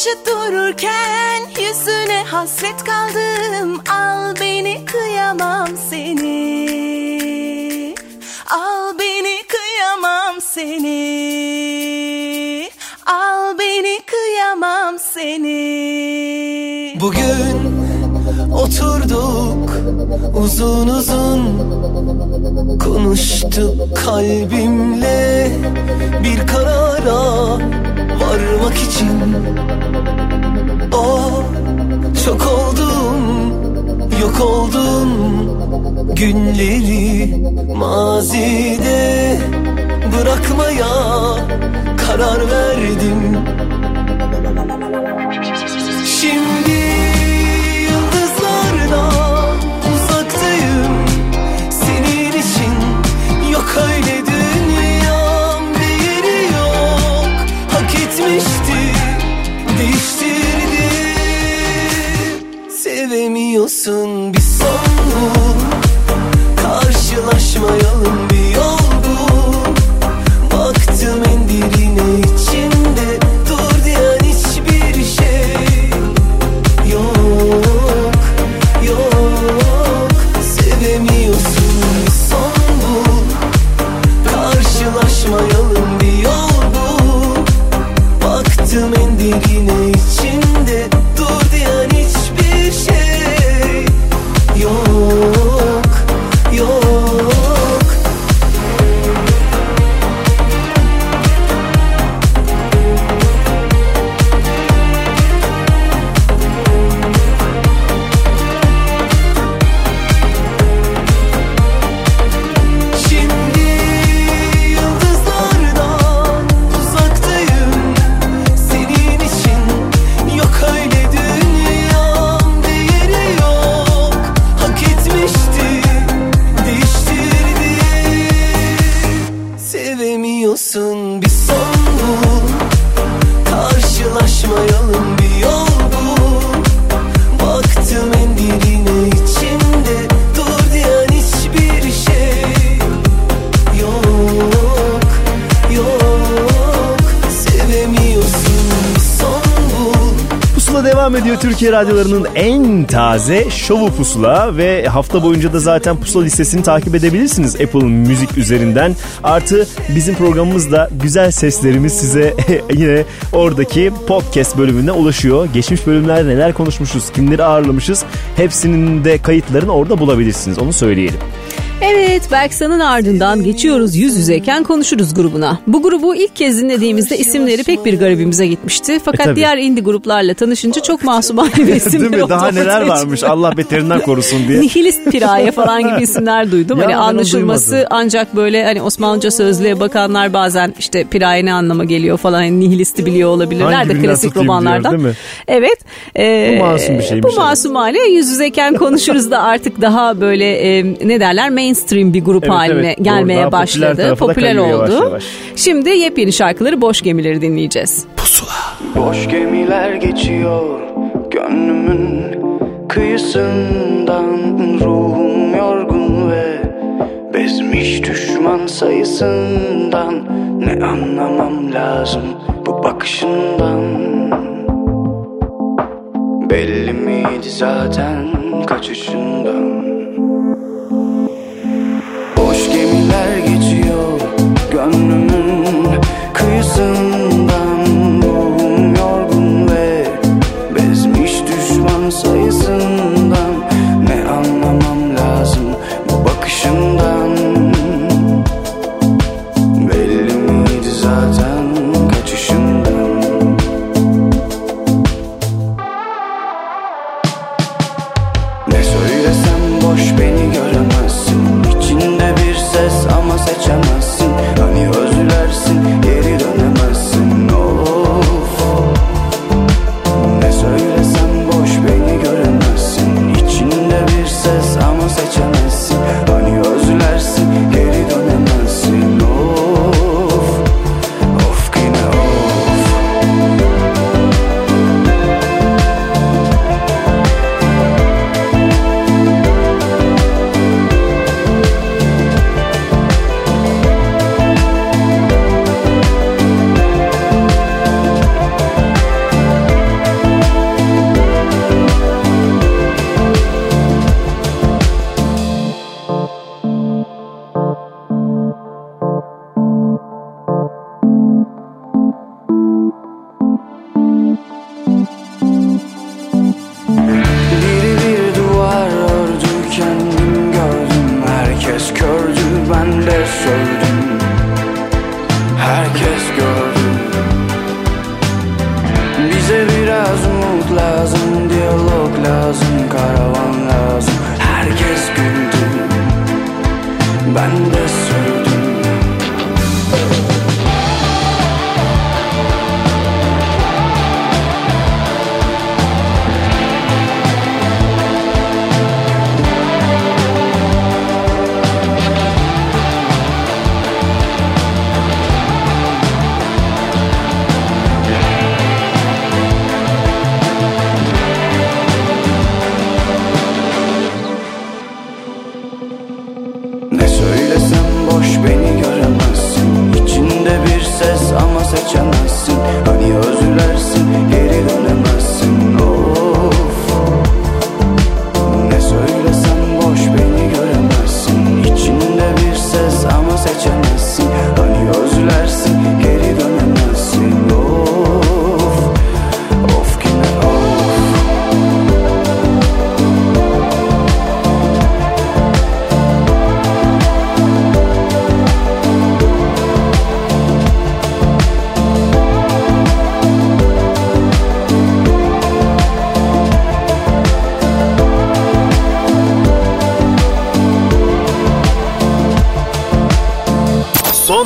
Karşı dururken yüzüne hasret kaldım. Al beni kıyamam seni. Al beni kıyamam seni. Al beni kıyamam seni. Bugün oturduk. Uzun uzun Konuştuk kalbimle. Bir karara varmak için. Oh çok oldum yok oldum. Günleri mazide bırakmaya karar verdim radyolarının en taze şovu Pusula ve hafta boyunca da zaten Pusula listesini takip edebilirsiniz Apple Müzik üzerinden. Artı bizim programımızda güzel seslerimiz size <laughs> yine oradaki podcast bölümüne ulaşıyor. Geçmiş bölümlerde neler konuşmuşuz, kimleri ağırlamışız hepsinin de kayıtlarını orada bulabilirsiniz onu söyleyelim. Evet Berksan'ın ardından geçiyoruz yüz yüzeyken konuşuruz grubuna. Bu grubu ilk kez dinlediğimizde isimleri pek bir garibimize gitmişti. Fakat E, diğer indie gruplarla tanışınca çok masumane bir isimler Değil mi? Daha neler varmış Allah beterinden korusun diye. Nihilist piraye falan gibi isimler duydum. Ya hani ben onu anlaşılması duymadım. ancak böyle hani Osmanlıca sözlüğe bakanlar bazen işte piraye ne anlama geliyor falan hani nihilisti biliyor olabilirler Hangi de klasik tutayım diyor, romanlardan. değil mi? Evet. e, Bu masum bir şeymiş, Bu masumane yüz yüzeyken konuşuruz da artık daha böyle e, ne derler mainstream bir grup Evet, haline evet, doğru. gelmeye popüler başladı. Popüler kayıyor oldu. yavaş yavaş. Şimdi yepyeni şarkıları Boş Gemileri dinleyeceğiz. Boş gemiler geçiyor gönlümün kıyısından Ruhum yorgun ve bezmiş düşman sayısından Ne anlamam lazım bu bakışından Belli miydi zaten kaçışından Gemiler geçiyor gönlümün kıyısından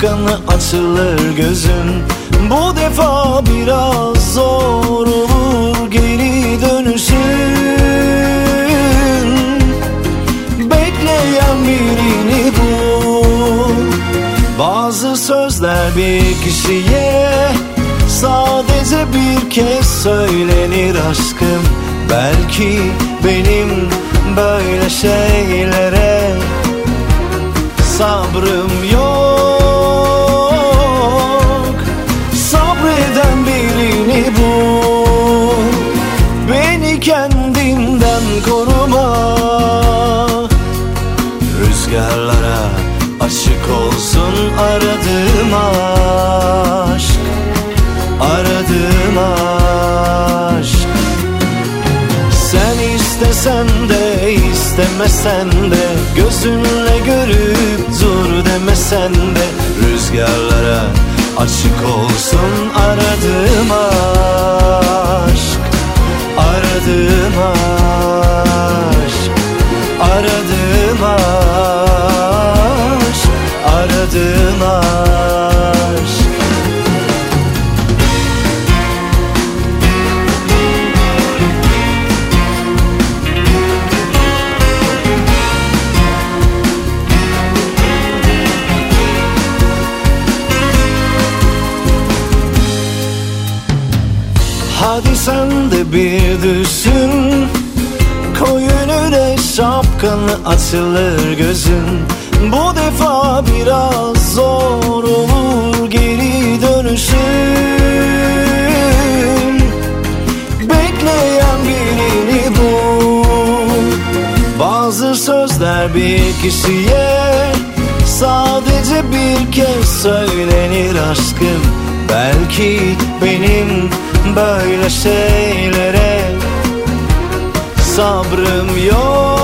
Şapkanı açılır gözün. Bu defa biraz zor olur geri dönüşün. Bekleyen birini bul. Bazı sözler bir kişiye Sadece bir kez söylenir aşkım. Belki benim böyle şeylere sabrım yok istemesen de Gözünle görüp dur demesen de Rüzgarlara açık olsun aradığım aşk Aradığım aşk Aradığım aşk Aradığım aşk açılır gözün Bu defa biraz zor olur geri dönüşün Bekleyen birini bul. Bazı sözler bir kişiye Sadece bir kez söylenir aşkım. Belki benim böyle şeylere sabrım yok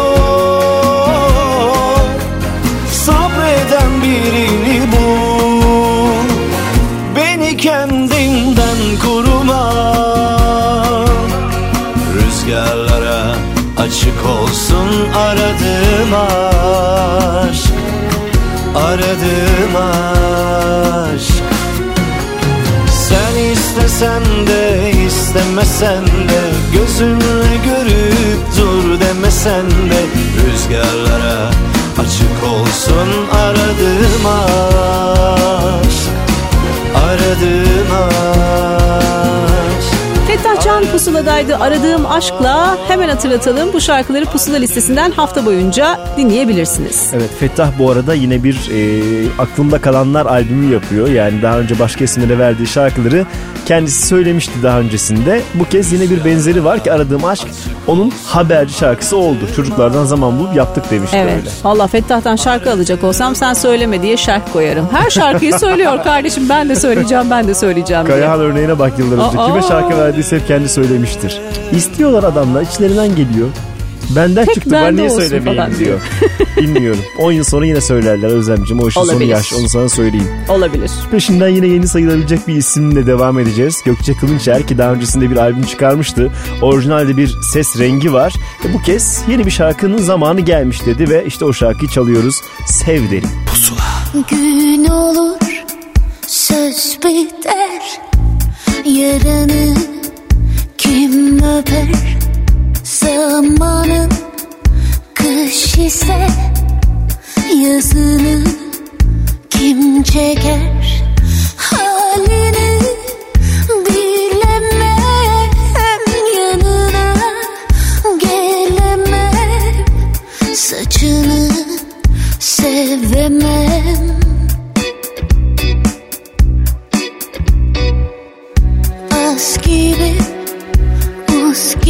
açık olsun aradığım aşk Aradığım aşk. Sen istesen de istemesen de Gözünle görüp dur demesen de Rüzgarlara açık olsun aradığım aşk Aradığım aşk Fettah Can Pusula'daydı aradığım aşkla hemen hatırlatalım. Bu şarkıları Pusula listesinden hafta boyunca dinleyebilirsiniz. Evet Fettah bu arada yine bir e, aklımda kalanlar albümü yapıyor. Yani daha önce başka isimlere verdiği şarkıları kendisi söylemişti daha öncesinde. Bu kez yine bir benzeri var ki aradığım aşk onun haberci şarkısı oldu. Çocuklardan zaman bulup yaptık demişti Evet. öyle. Valla Fettah'tan şarkı alacak olsam sen söyleme diye şerh koyarım. Her şarkıyı söylüyor kardeşim ben de söyleyeceğim ben de söyleyeceğim diye. Kayahan örneğine bak yıllar önce. Kime şarkı verdiyse hep kendi söylemiştir. İstiyorlar adamlar içlerinden geliyor. Benden Tek çıktı ben niye söylemeyeyim diyor. <laughs> Bilmiyorum. 10 yıl sonra yine söylerler Özlemciğim. O işin sonu Olabilir. yaş onu sana söyleyeyim. Olabilir. Peşinden yine yeni sayılabilecek bir isimle devam edeceğiz. Gökçe Kılınçer ki daha öncesinde bir albüm çıkarmıştı. Orijinalde bir ses rengi var. E bu kez yeni bir şarkının zamanı gelmiş dedi ve işte o şarkıyı çalıyoruz. Sev derim. Gün olur söz biter Yaranı kim öper Zamanın kış Yazını kim çeker? Halini bilemem Yanına gelemem. Saçını sevemem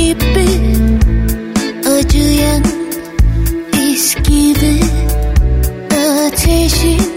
gibi Acıyan iz gibi Ateşin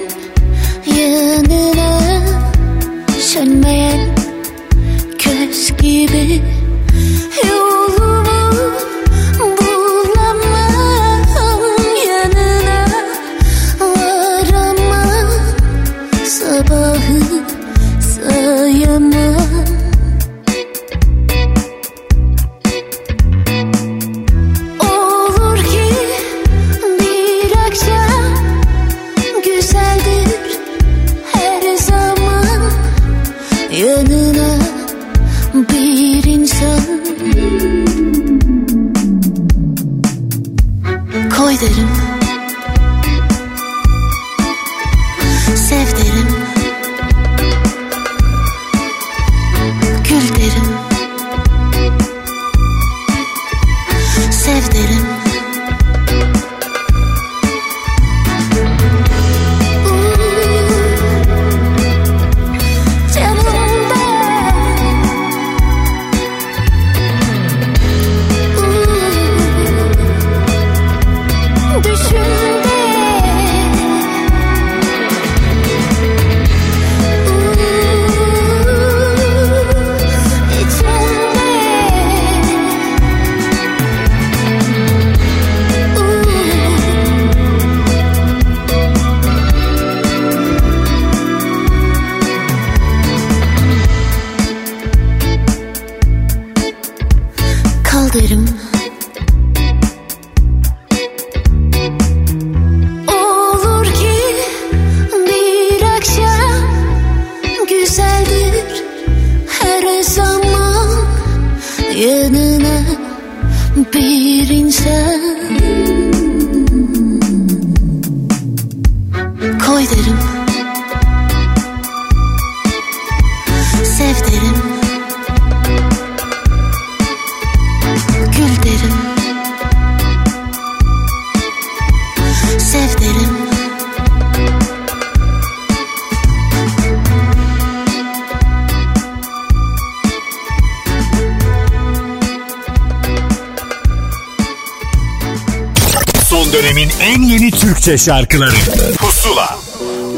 Türkçe şarkıları. Pusula.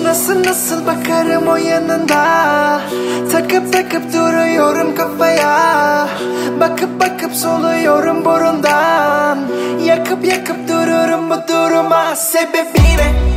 Nasıl nasıl bakarım o yanında? Takıp takıp duruyorum kafaya. Bakıp bakıp soluyorum burundan. Yakıp yakıp dururum bu duruma. Sebebi ne?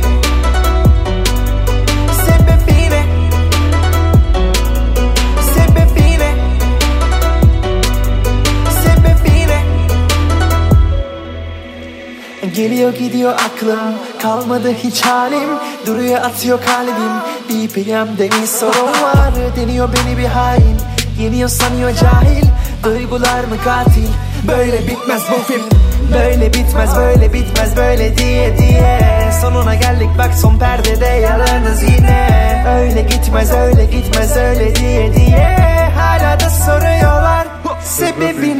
Geliyor gidiyor aklım Kalmadı hiç halim. Duruyor atıyor kalbim. BPM'de bir sorun var. Deniyor beni bir hain. Yeniyor sanıyor cahil. Duygular mı katil? Böyle bitmez bu film. Böyle bitmez böyle bitmez böyle diye diye. Sonuna geldik bak son perdede yalanız yine. Öyle gitmez öyle gitmez öyle diye diye. Hala da soruyorlar Sebebi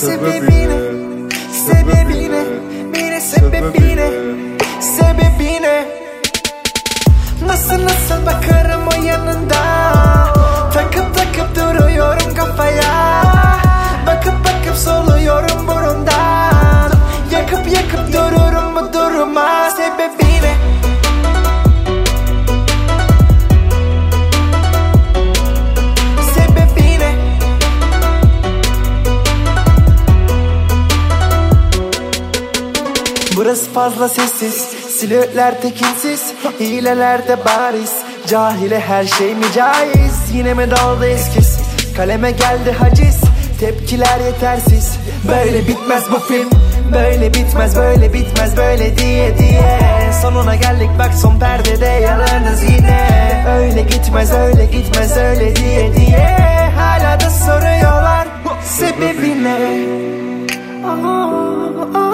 sebebine Sebebine Mine sebebine Sebebine. Nasıl nasıl bakarım o yanında? Takıp takıp duruyorum kafaya fazla sessiz Silüetler tekinsiz Hileler de bariz. Cahile her şey mi caiz? Yine mi daldı eskisi Kaleme geldi haciz Tepkiler yetersiz. Böyle bitmez bu film Böyle bitmez böyle bitmez böyle diye diye. Sonuna geldik bak son perdede yalanız yine. Öyle gitmez öyle gitmez öyle diye diye. Hala da soruyorlar Sebebi ne? Aa,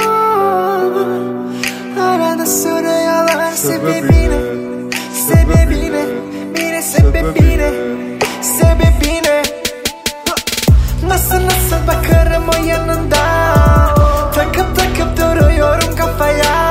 sebebine Sebebine Mine sebebine Sebebine. Nasıl nasıl bakarım o yanında? Takıp takıp duruyorum kafaya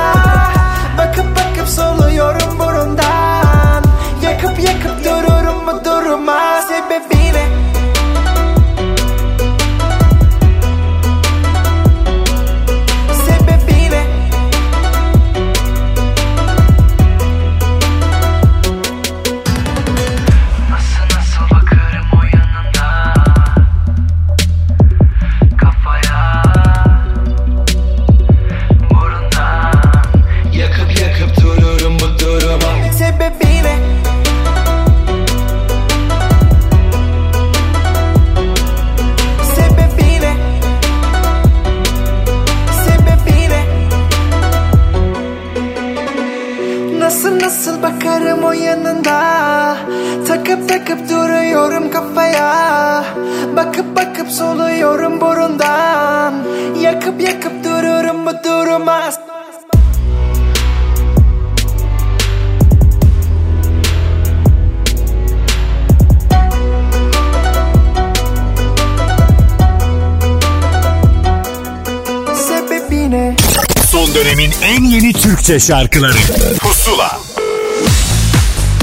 Türkçe şarkıları Pusula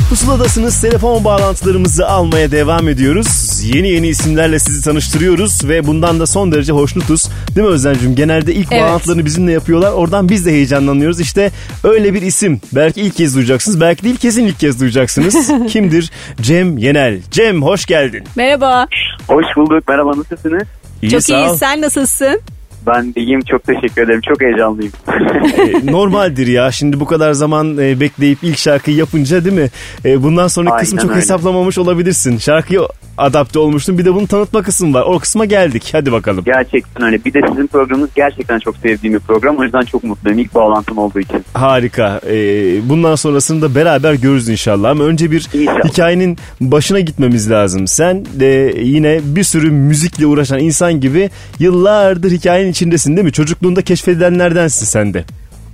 Pusuladasınız. Telefon bağlantılarımızı almaya devam ediyoruz. Yeni yeni isimlerle sizi tanıştırıyoruz ve bundan da son derece hoşnutuz. Değil mi Özlemciğim? Genelde ilk Evet. bağlantılarını bizimle yapıyorlar. Oradan biz de heyecanlanıyoruz. İşte öyle bir isim. Belki ilk kez duyacaksınız. Belki değil kesin ilk kez duyacaksınız. <laughs> Kimdir? Cem Yenel. Cem hoş geldin. Merhaba. Hoş bulduk. Merhaba nasılsınız? İyi, Çok sağ iyi. ol. Sen nasılsın? Ben de iyiyim. Çok teşekkür ederim. Çok heyecanlıyım. <laughs> E, normaldir ya. Şimdi bu kadar zaman e, bekleyip ilk şarkıyı yapınca değil mi? E, bundan sonraki Aynen kısmı çok öyle. hesaplamamış olabilirsin. Şarkıyı adapte olmuştun. Bir de bunu tanıtma kısmı var. O kısma geldik. Hadi bakalım. Gerçekten öyle. Bir de sizin programınız gerçekten çok sevdiğim bir program. O yüzden çok mutluyum. İlk bağlantım olduğu için. Harika. Bundan sonrasını da beraber görürüz inşallah. Ama önce bir İnşallah. hikayenin başına gitmemiz lazım. Sen de yine bir sürü müzikle uğraşan insan gibi yıllardır hikayenin içindesin değil mi? Çocukluğunda keşfedilenlerdensin sen de.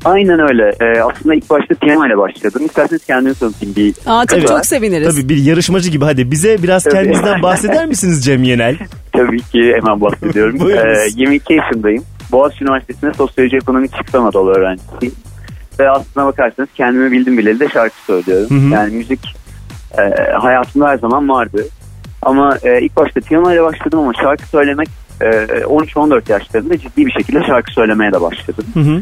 Aynen öyle. Ee, aslında ilk başta piyano ile başladım. İsterseniz kendimi tanıtayım. Bir Aa, tabii Evet. çok seviniriz. Tabii bir yarışmacı gibi hadi bize biraz Tabii. kendinizden <laughs> bahseder misiniz Cem Yenel? <laughs> Tabii ki hemen bahsediyorum. <laughs> Ee, 22 yaşındayım. Boğaziçi Üniversitesi'nde sosyoloji ekonomi çift Anadolu öğrencisiyim. Ve aslına bakarsanız kendimi bildim bileli de şarkı söylüyorum. Hı hı. Yani müzik e, hayatımda her zaman vardı. Ama e, ilk başta piyano ile başladım ama şarkı söylemek 13-14 yaşlarında ciddi bir şekilde şarkı söylemeye de başladım. Hı hı.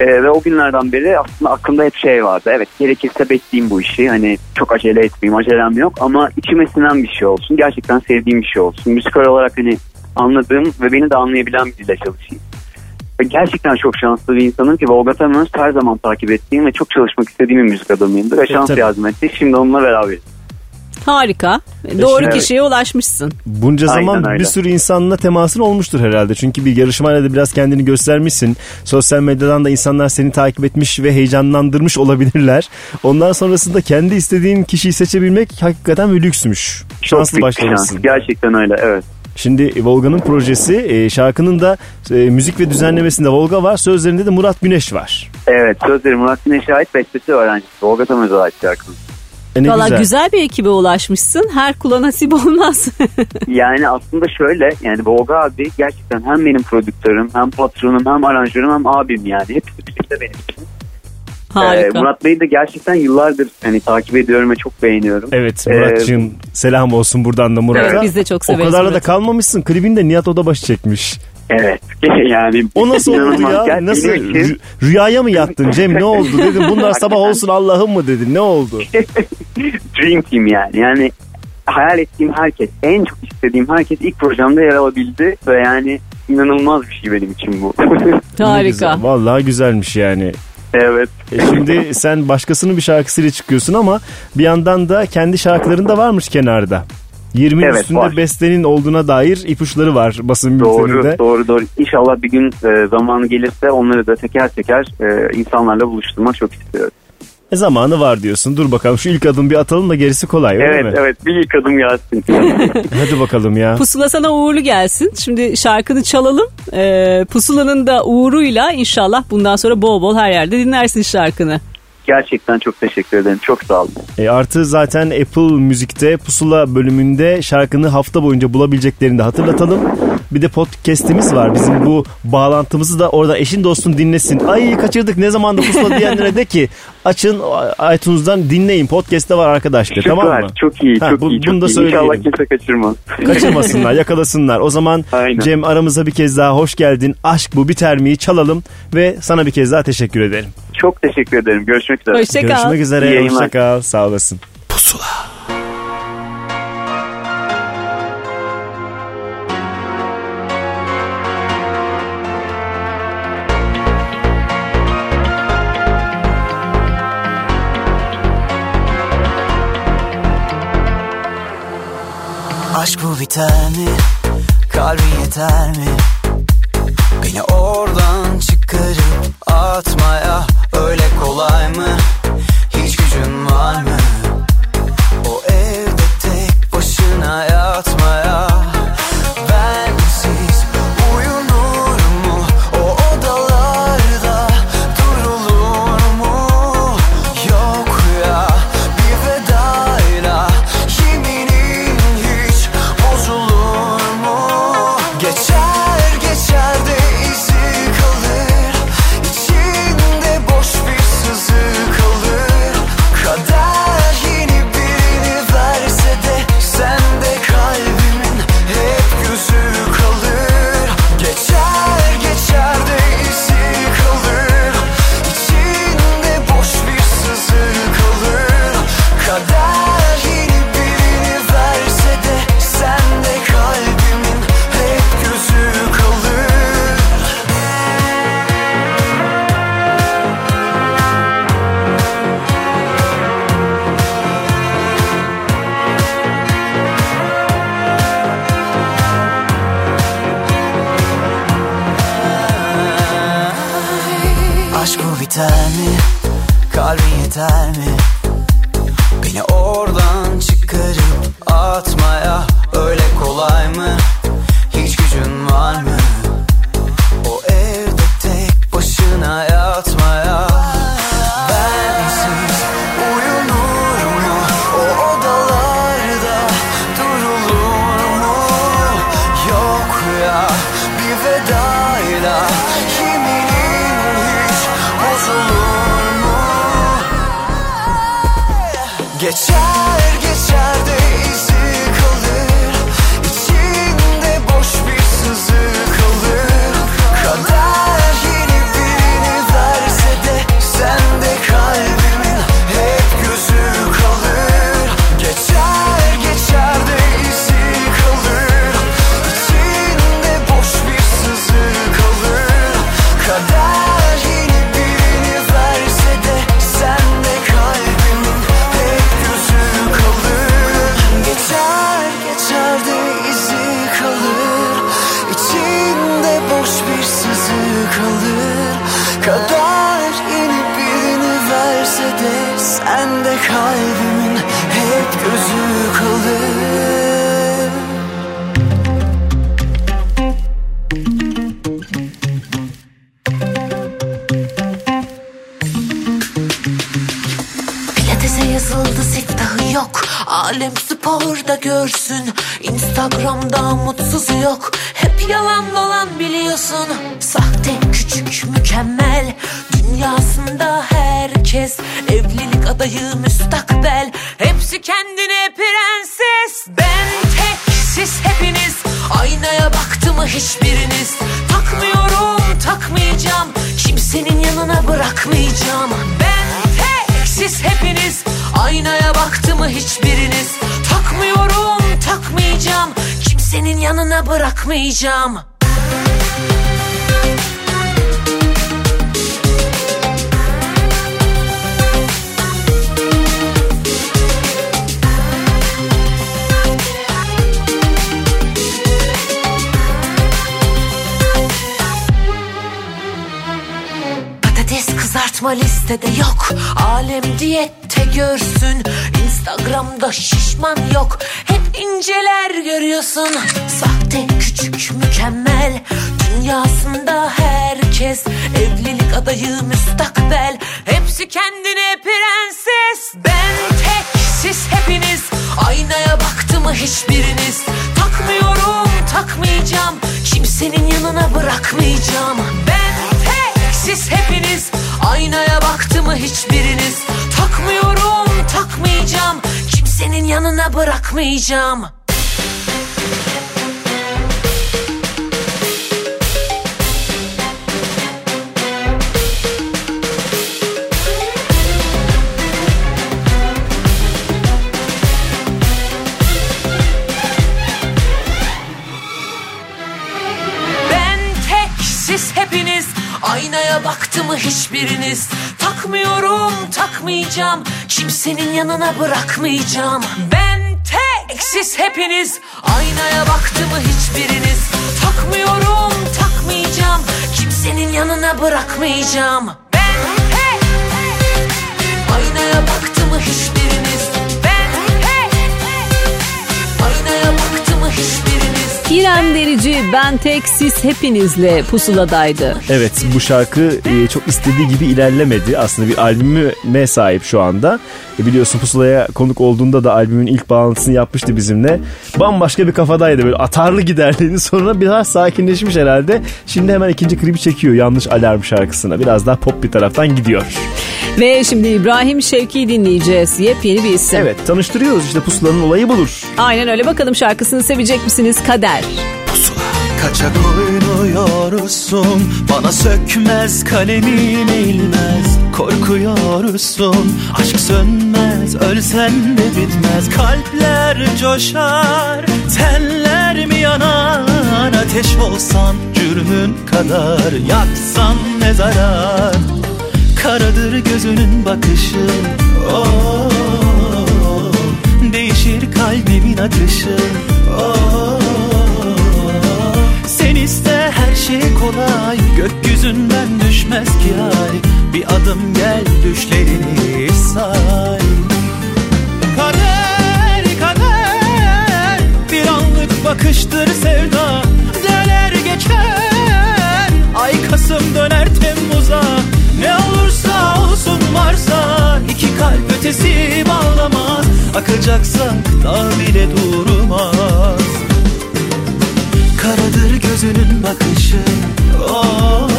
E, ve o günlerden beri aslında aklımda hep şey vardı. Evet gerekirse bekleyeyim bu işi. Hani çok acele etmeyeyim acelem yok ama içime sinen bir şey olsun. Gerçekten sevdiğim bir şey olsun. Müzikal olarak hani anladığım ve beni de anlayabilen bir dille çalışayım. Ve gerçekten çok şanslı bir insanım ki Volga Tamöz her zaman takip ettiğim ve çok çalışmak istediğim bir müzik adamıyımdır. Ve şans yardım etti. Şimdi onunla beraberiz. Harika. Doğru Evet. kişiye ulaşmışsın. Bunca Aynen zaman bir sürü insanla temasın olmuştur herhalde. Çünkü bir yarışmayla da biraz kendini göstermişsin. Sosyal medyadan da insanlar seni takip etmiş ve heyecanlandırmış olabilirler. Ondan sonrasında kendi istediğin kişiyi seçebilmek hakikaten bir lüksmüş. Çok Şanslı başlamışsın. Gerçekten öyle evet. Şimdi Volga'nın projesi e, şarkının da e, müzik ve düzenlemesinde Volga var. Sözlerinde de Murat Güneş var. Evet sözleri Murat Güneş'e ait bestesi öğrencisi. Volga Tamöz'e ait şarkının. E ne Valla güzel. güzel. bir ekibe ulaşmışsın. Her kula nasip <laughs> olmaz. Yani aslında şöyle yani Volga abi gerçekten hem benim prodüktörüm hem patronum hem aranjörüm hem abim yani. Hepsi birlikte benim için. Harika. Ee, Murat Bey'i de gerçekten yıllardır hani takip ediyorum ve çok beğeniyorum. Evet Ee, Murat'cığım selam olsun buradan da Murat'a. Evet, biz de çok O severiz kadarla da Murat'ı. kalmamışsın. Klibinde Nihat Odabaşı çekmiş. Evet. <laughs> yani O nasıl oldu ya? Nasıl rü- rüyaya mı yattın Cem ne oldu dedim <laughs> bunlar sabah olsun Allah'ım mı dedin ne oldu? <laughs> Dream Team yani. Yani hayal ettiğim herkes, en çok istediğim herkes ilk projemde yer alabildi ve yani inanılmaz bir şey benim için bu. Harika. güzel. Vallahi güzelmiş yani. evet. E şimdi sen başkasının bir şarkısıyla çıkıyorsun ama bir yandan da kendi şarkıların da varmış kenarda. 20'nin Evet, üstünde var. bestenin olduğuna dair ipuçları var basın Doğru, bülteninde. doğru, doğru. İnşallah bir gün e, zamanı gelirse onları da teker teker e, insanlarla buluşturmak çok istiyorum. E zamanı var diyorsun. Dur bakalım şu ilk adım bir atalım da gerisi kolay öyle evet, mi? evet. Bir ilk adım gelsin. <laughs> Hadi bakalım ya. Pusula sana uğurlu gelsin. Şimdi şarkını çalalım. Ee, Pusula'nın da uğuruyla inşallah bundan sonra bol bol her yerde dinlersin şarkını. Gerçekten çok teşekkür ederim. Çok sağ olun. E artı zaten Apple Müzik'te Pusula bölümünde şarkını hafta boyunca bulabileceklerini de hatırlatalım. Bir de podcast'imiz var. Bizim bu bağlantımızı da orada eşin dostun dinlesin. Ay kaçırdık ne zamanda Pusula <laughs> diyenlere de ki açın iTunes'dan dinleyin. Podcast'te var arkadaşlar Süper. tamam mı? Çok iyi, Ha, çok bu- iyi. Çok bunu da iyi. söyleyelim. İnşallah kimse kaçırmaz. Kaçırmasınlar, yakalasınlar. O zaman <laughs> Aynen. Cem aramıza bir kez daha hoş geldin. Aşk bu biter miyi çalalım ve sana bir kez daha teşekkür ederim. Çok teşekkür ederim. Görüşmek üzere. Hoşçakal. Görüşmek İyi üzere. yayınlar. Hoşçakal. Sağ olasın. Aşk bu biter mi? Kalbin yeter mi? Beni oradan çıkarıp atmaya öyle kolay mı? Hiç gücün var mı? Bırakmayacağım mı hiçbiriniz? Takmıyorum takmayacağım. Kimsenin yanına bırakmayacağım. Ben tek siz hepiniz. Aynaya baktı mı hiçbiriniz? Takmıyorum takmayacağım. Kimsenin yanına bırakmayacağım. Ben tek Aynaya baktı mı hiçbiriniz? Ben tek Aynaya baktı mı hiçbiriniz İrem Derici ben tek siz hepinizle pusuladaydı. Evet bu şarkı e, çok istediği gibi ilerlemedi. Aslında bir albüme sahip şu anda. E, biliyorsun Pusula'ya konuk olduğunda da albümün ilk bağlantısını yapmıştı bizimle. Bambaşka bir kafadaydı böyle atarlı giderliğini sonra biraz sakinleşmiş herhalde. Şimdi hemen ikinci klibi çekiyor yanlış alarm şarkısına. Biraz daha pop bir taraftan gidiyor. Ve şimdi İbrahim Şevki'yi dinleyeceğiz. Yepyeni bir isim. Evet tanıştırıyoruz işte Pusula'nın olayı budur. Aynen öyle bakalım şarkısını sevecek misiniz? Kader. Kaçak oynuyorsun Bana sökmez kalemim eğilmez Korkuyorsun Aşk sönmez Ölsen de bitmez Kalpler coşar Tenler mi yanar Ateş olsan cürmün kadar Yaksan ne zarar Karadır gözünün bakışı. Oh, Değişir kalbimin atışı oh, Sen iste her şey kolay. Gökyüzünden düşmez ki ay Bir adım gel düşlerini say. Kader kader Bir anlık bakıştır sevda. Deler geçer Ay Kasım döner Temmuz'a Ne olursa olsun varsa iki kalp ötesi bağlamaz. Akacaksak da bile durmaz. Karadır gözünün bakışı oh,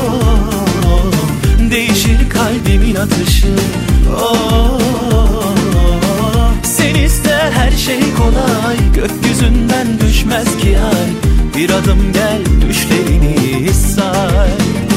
Değişir kalbimin atışı oh, Sen iste her şey kolay Gökyüzünden düşmez ki ay Bir adım gel düşlerini say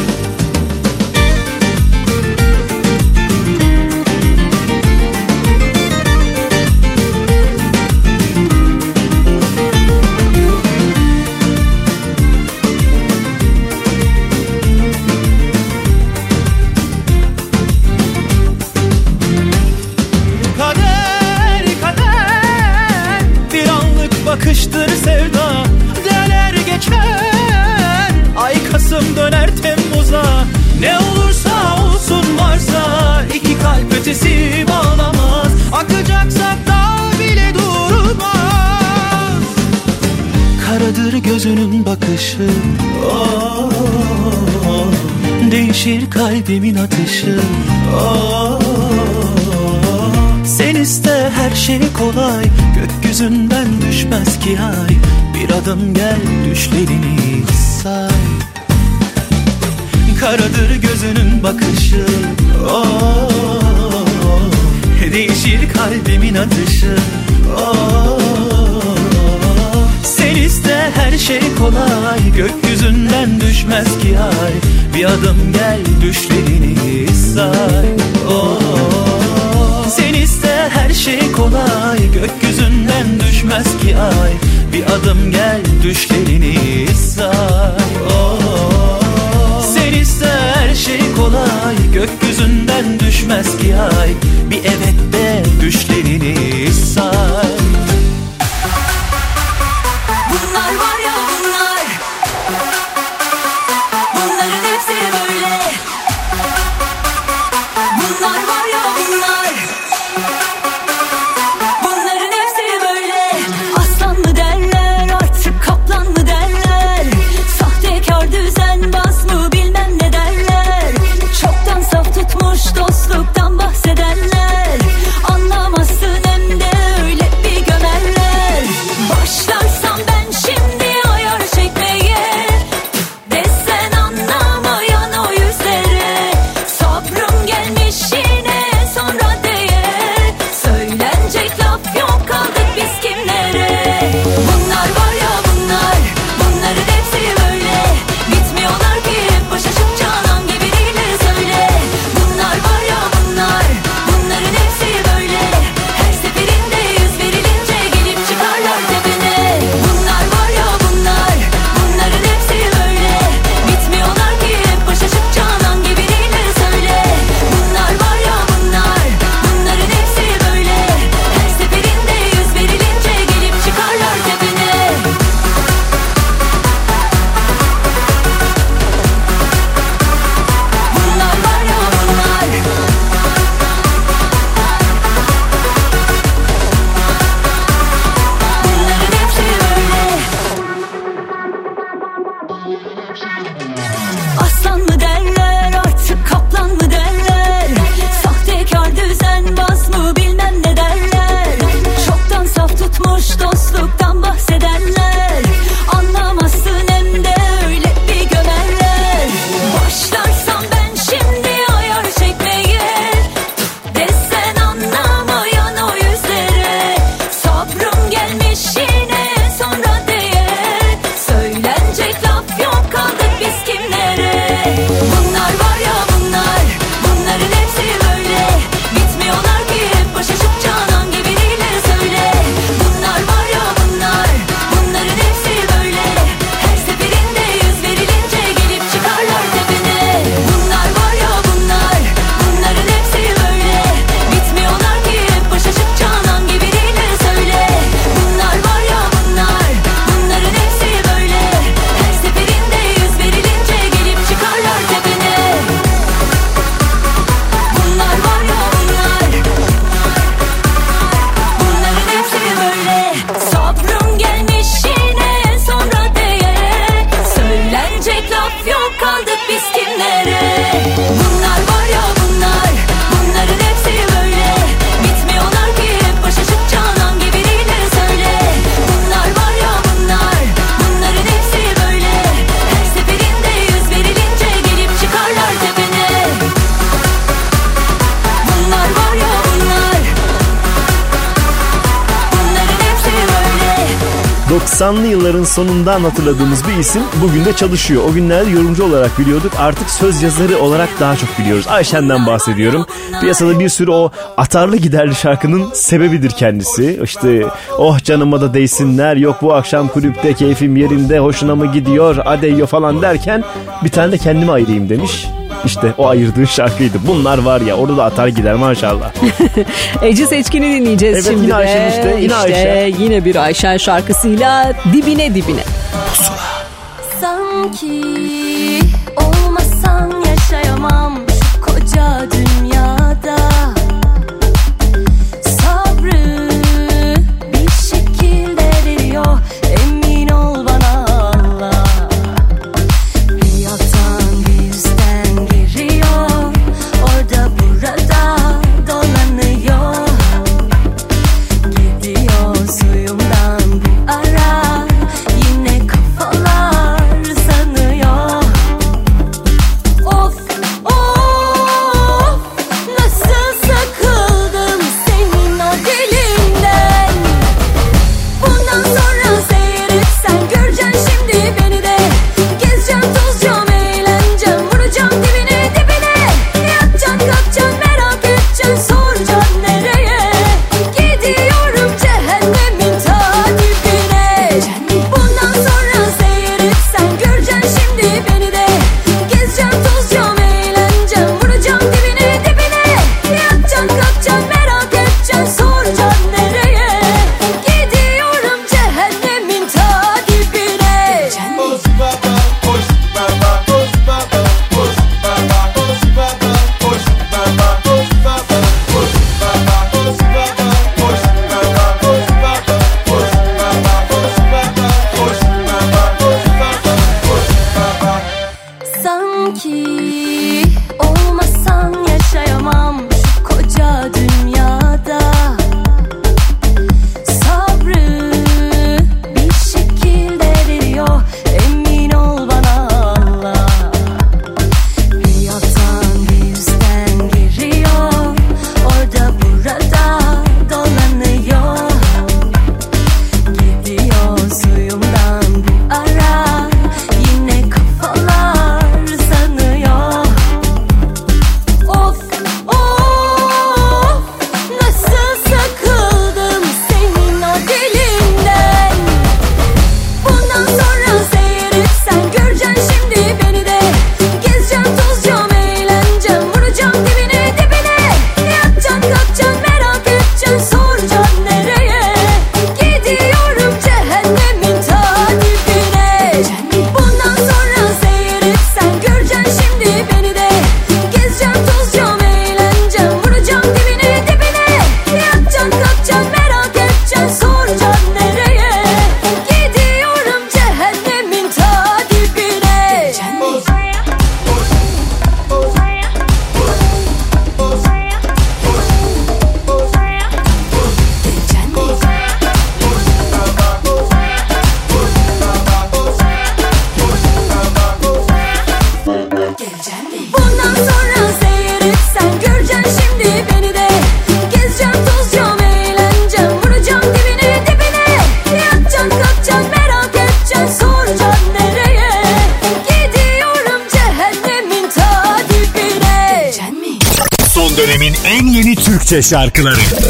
bakışı. Oh, Değişir kalbimin atışı. Oh, Sen iste her şey kolay. Gökyüzünden düşmez ki ay Bir adım gel düşlerini say. Karadır gözünün bakışı. Oh, değişir kalbimin atışı. Oh. Sen iste her şey kolay Gökyüzünden düşmez ki ay Bir adım gel düşlerini say. Sen iste her şey kolay Gökyüzünden düşmez ki ay Bir adım gel düşlerini sonundan hatırladığımız bir isim bugün de çalışıyor. O günlerde yorumcu olarak biliyorduk. Artık söz yazarı olarak daha çok biliyoruz. Ayşen'den bahsediyorum. Piyasada bir sürü o atarlı giderli şarkının sebebidir kendisi. İşte oh canıma da değsinler yok bu akşam kulüpte keyfim yerinde hoşuna mı gidiyor adeyo falan derken bir tane de kendime ayırayım demiş. İşte o ayırdığın şarkıydı. Bunlar var ya orada da atar gider maşallah. <laughs> Ece Seçkin'i dinleyeceğiz evet, şimdi yine Ayşe de. işte. Yine işte, Ayşe. Yine bir Ayşen şarkısıyla dibine dibine. Pusula. Sanki olmasan yaşayamam şu koca Türkçe şarkıları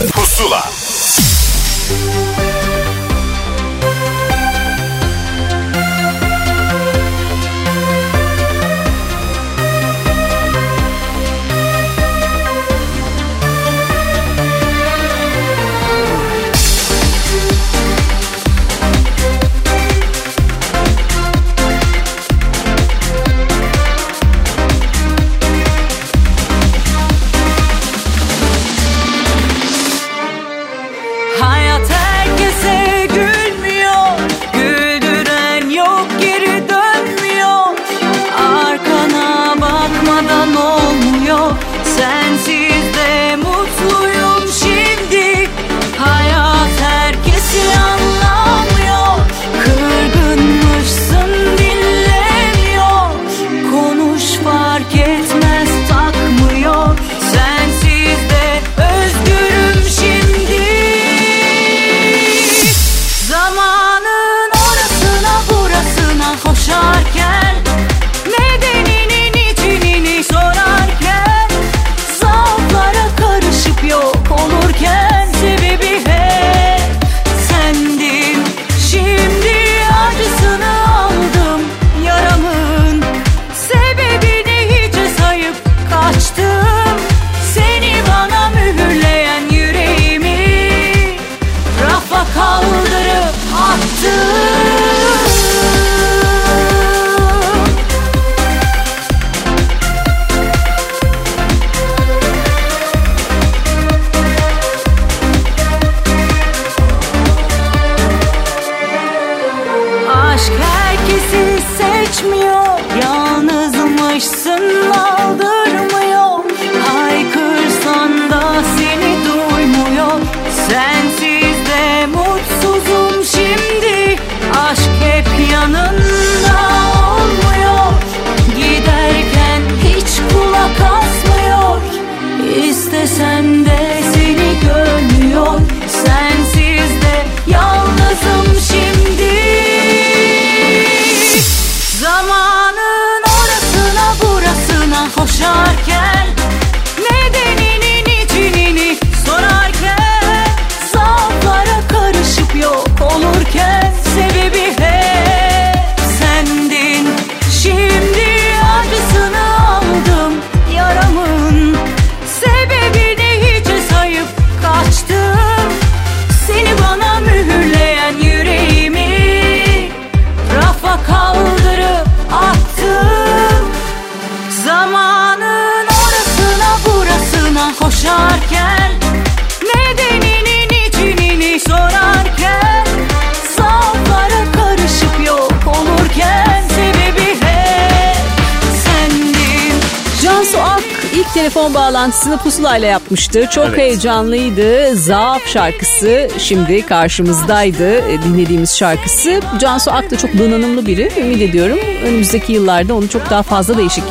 pusulayla yapmıştı. Çok Evet. heyecanlıydı. Zaaf şarkısı şimdi karşımızdaydı e, dinlediğimiz şarkısı. Cansu Ak da çok donanımlı biri. Ümit ediyorum önümüzdeki yıllarda onu çok daha fazla değişik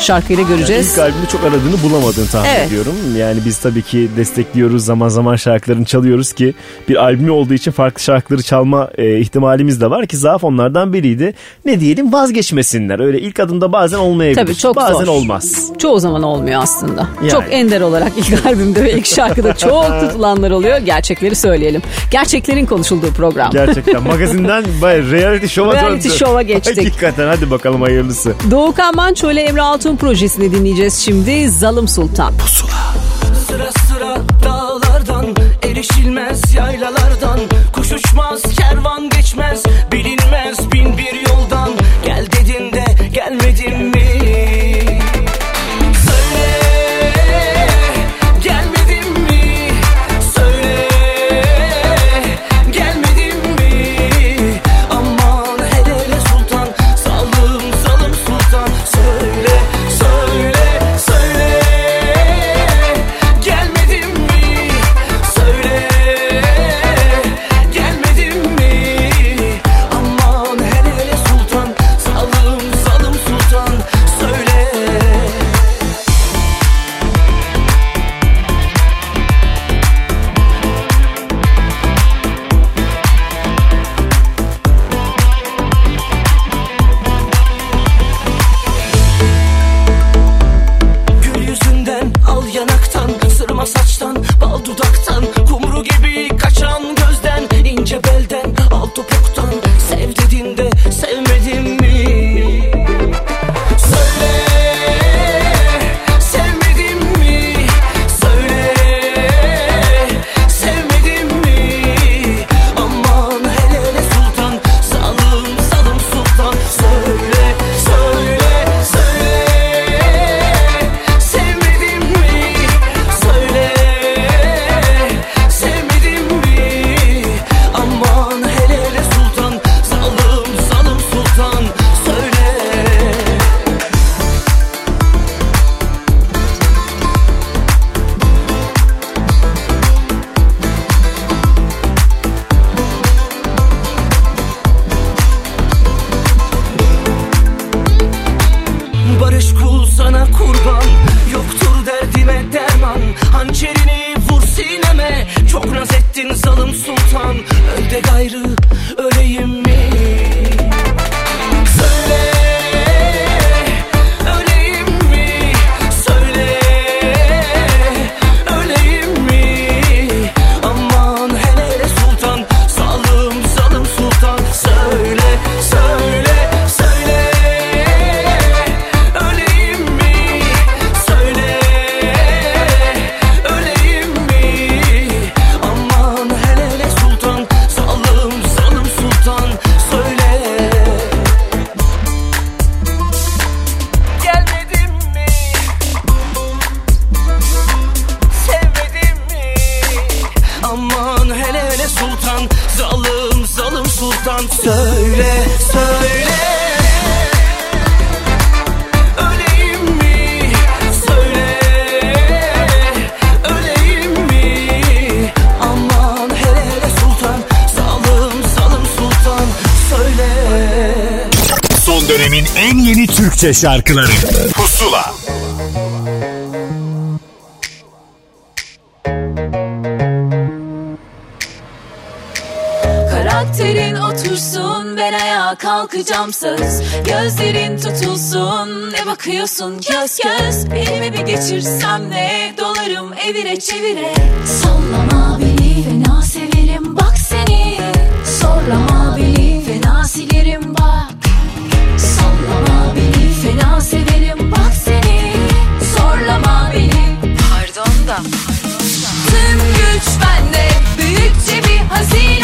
şarkıyla göreceğiz. İlk albümde çok aradığını bulamadığını tahmin Evet. ediyorum. Yani biz tabii ki destekliyoruz zaman zaman şarkılarını çalıyoruz ki bir albümü olduğu için farklı şarkıları çalma e, ihtimalimiz de var ki zaaf onlardan biriydi. Ne diyelim vazgeçmesinler. Öyle ilk adımda bazen olmayabilir. Tabii çok bazen zor. olmaz. Çoğu zaman olmuyor aslında. Yani. Çok ender olarak ilk albümde ve ilk şarkıda <laughs> çok tutulanlar oluyor. Gerçekleri söyleyelim. Gerçeklerin konuşulduğu program. Gerçekten magazinden <laughs> reality show'a Reality döndü. show'a geçtik. Hakikaten hadi bakalım hayırlısı. Doğukan Manço ile Emre Altun projesini dinleyeceğiz şimdi. Zalım Sultan. Sıra şarkıları. Pusula. Karakterin otursun ben ayağa kalkacağım söz. Gözlerin tutulsun ne bakıyorsun? Göz göz Elimi bir geçirsem ne? Dolarım evire çevire. Sallama beni fena sev da. Tüm güç bende, büyükçe bir hazine.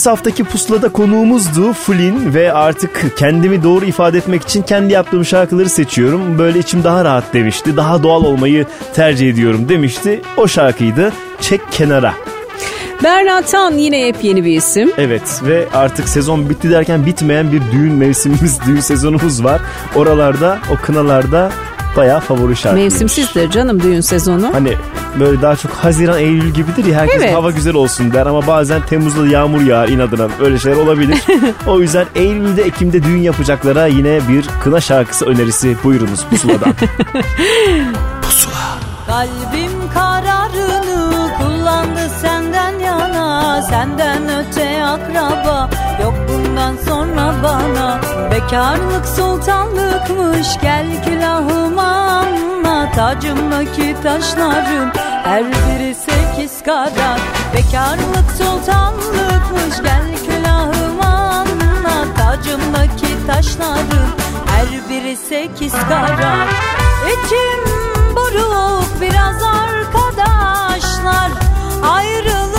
Geçtiğimiz haftaki pusulada konuğumuzdu Flynn ve artık kendimi doğru ifade etmek için kendi yaptığım şarkıları seçiyorum. Böyle içim daha rahat demişti. Daha doğal olmayı tercih ediyorum demişti. O şarkıydı. Çek kenara. Berna Tan yine yepyeni bir isim. Evet ve artık sezon bitti derken bitmeyen bir düğün mevsimimiz, <laughs> düğün sezonumuz var. Oralarda, o kınalarda bayağı favori şarkı. Mevsimsizdir canım düğün sezonu. Hani böyle daha çok Haziran, Eylül gibidir ya herkes Evet. hava güzel olsun der ama bazen Temmuz'da yağmur yağar inadına öyle şeyler olabilir. <laughs> o yüzden Eylül'de, Ekim'de düğün yapacaklara yine bir kına şarkısı önerisi buyurunuz Pusula'dan. <laughs> Kalbim kararını kullandı senden yana Senden öte akraba yok bundan sonra bana Bekarlık sultanlıkmış gel külahıma anla Tacımdaki taşların her biri sekiz karat Bekarlık sultanlıkmış gel külahıma anla. Tacımdaki taşların her biri sekiz karat İçim buruk biraz arkadaşlar. Ayrılıyorum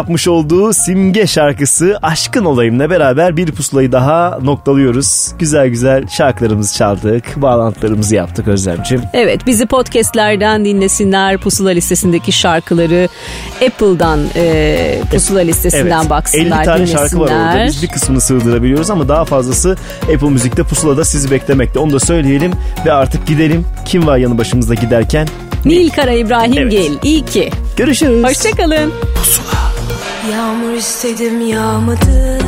yapmış olduğu simge şarkısı Aşkın Olayım'la beraber bir pusulayı daha noktalıyoruz. Güzel güzel şarkılarımızı çaldık, bağlantılarımızı yaptık Özlemciğim. Evet bizi podcastlerden dinlesinler, pusula listesindeki şarkıları Apple'dan e, pusula listesinden evet, baksınlar, 50 tane dinlesinler. şarkı var orada. Biz bir kısmını sığdırabiliyoruz ama daha fazlası Apple Müzik'te pusulada sizi beklemekte. Onu da söyleyelim ve artık gidelim. Kim var yanı başımızda giderken? Nil Kara İbrahim evet. Gel. İyi ki. Görüşürüz. Hoşçakalın. Pusula. Yağmur istedim yağmadı.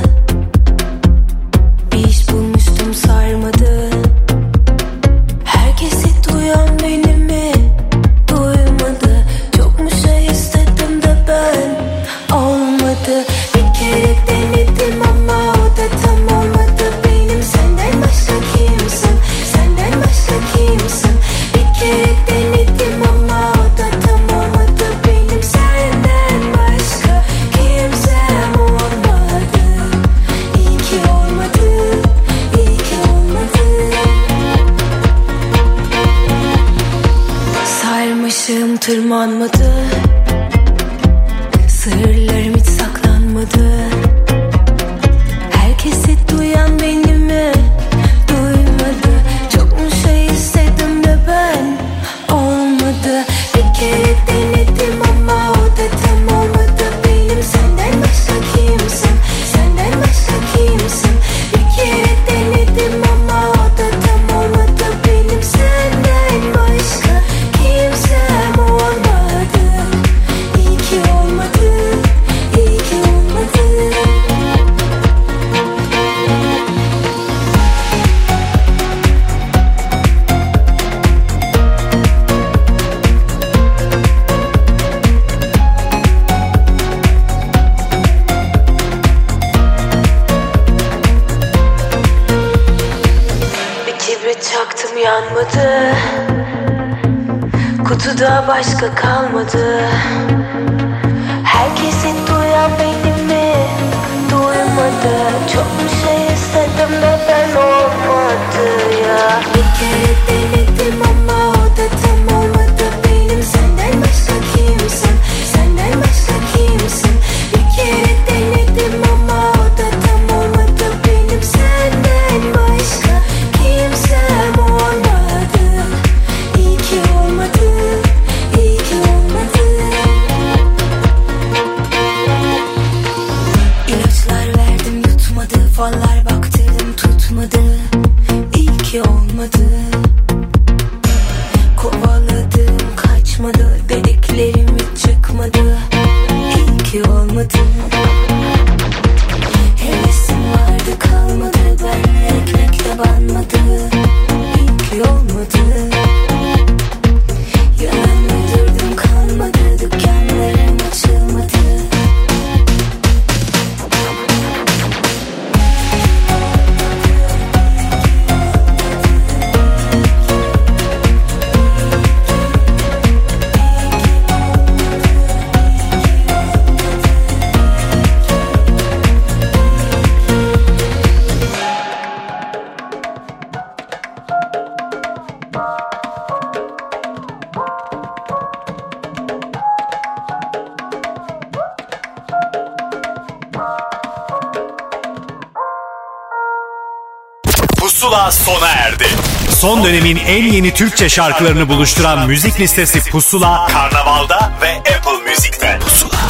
Bir iş bulmuştum sarmadı. tarihin en yeni Türkçe şarkılarını buluşturan müzik listesi Pusula, Karnaval'da ve Apple Music'te. Pusula.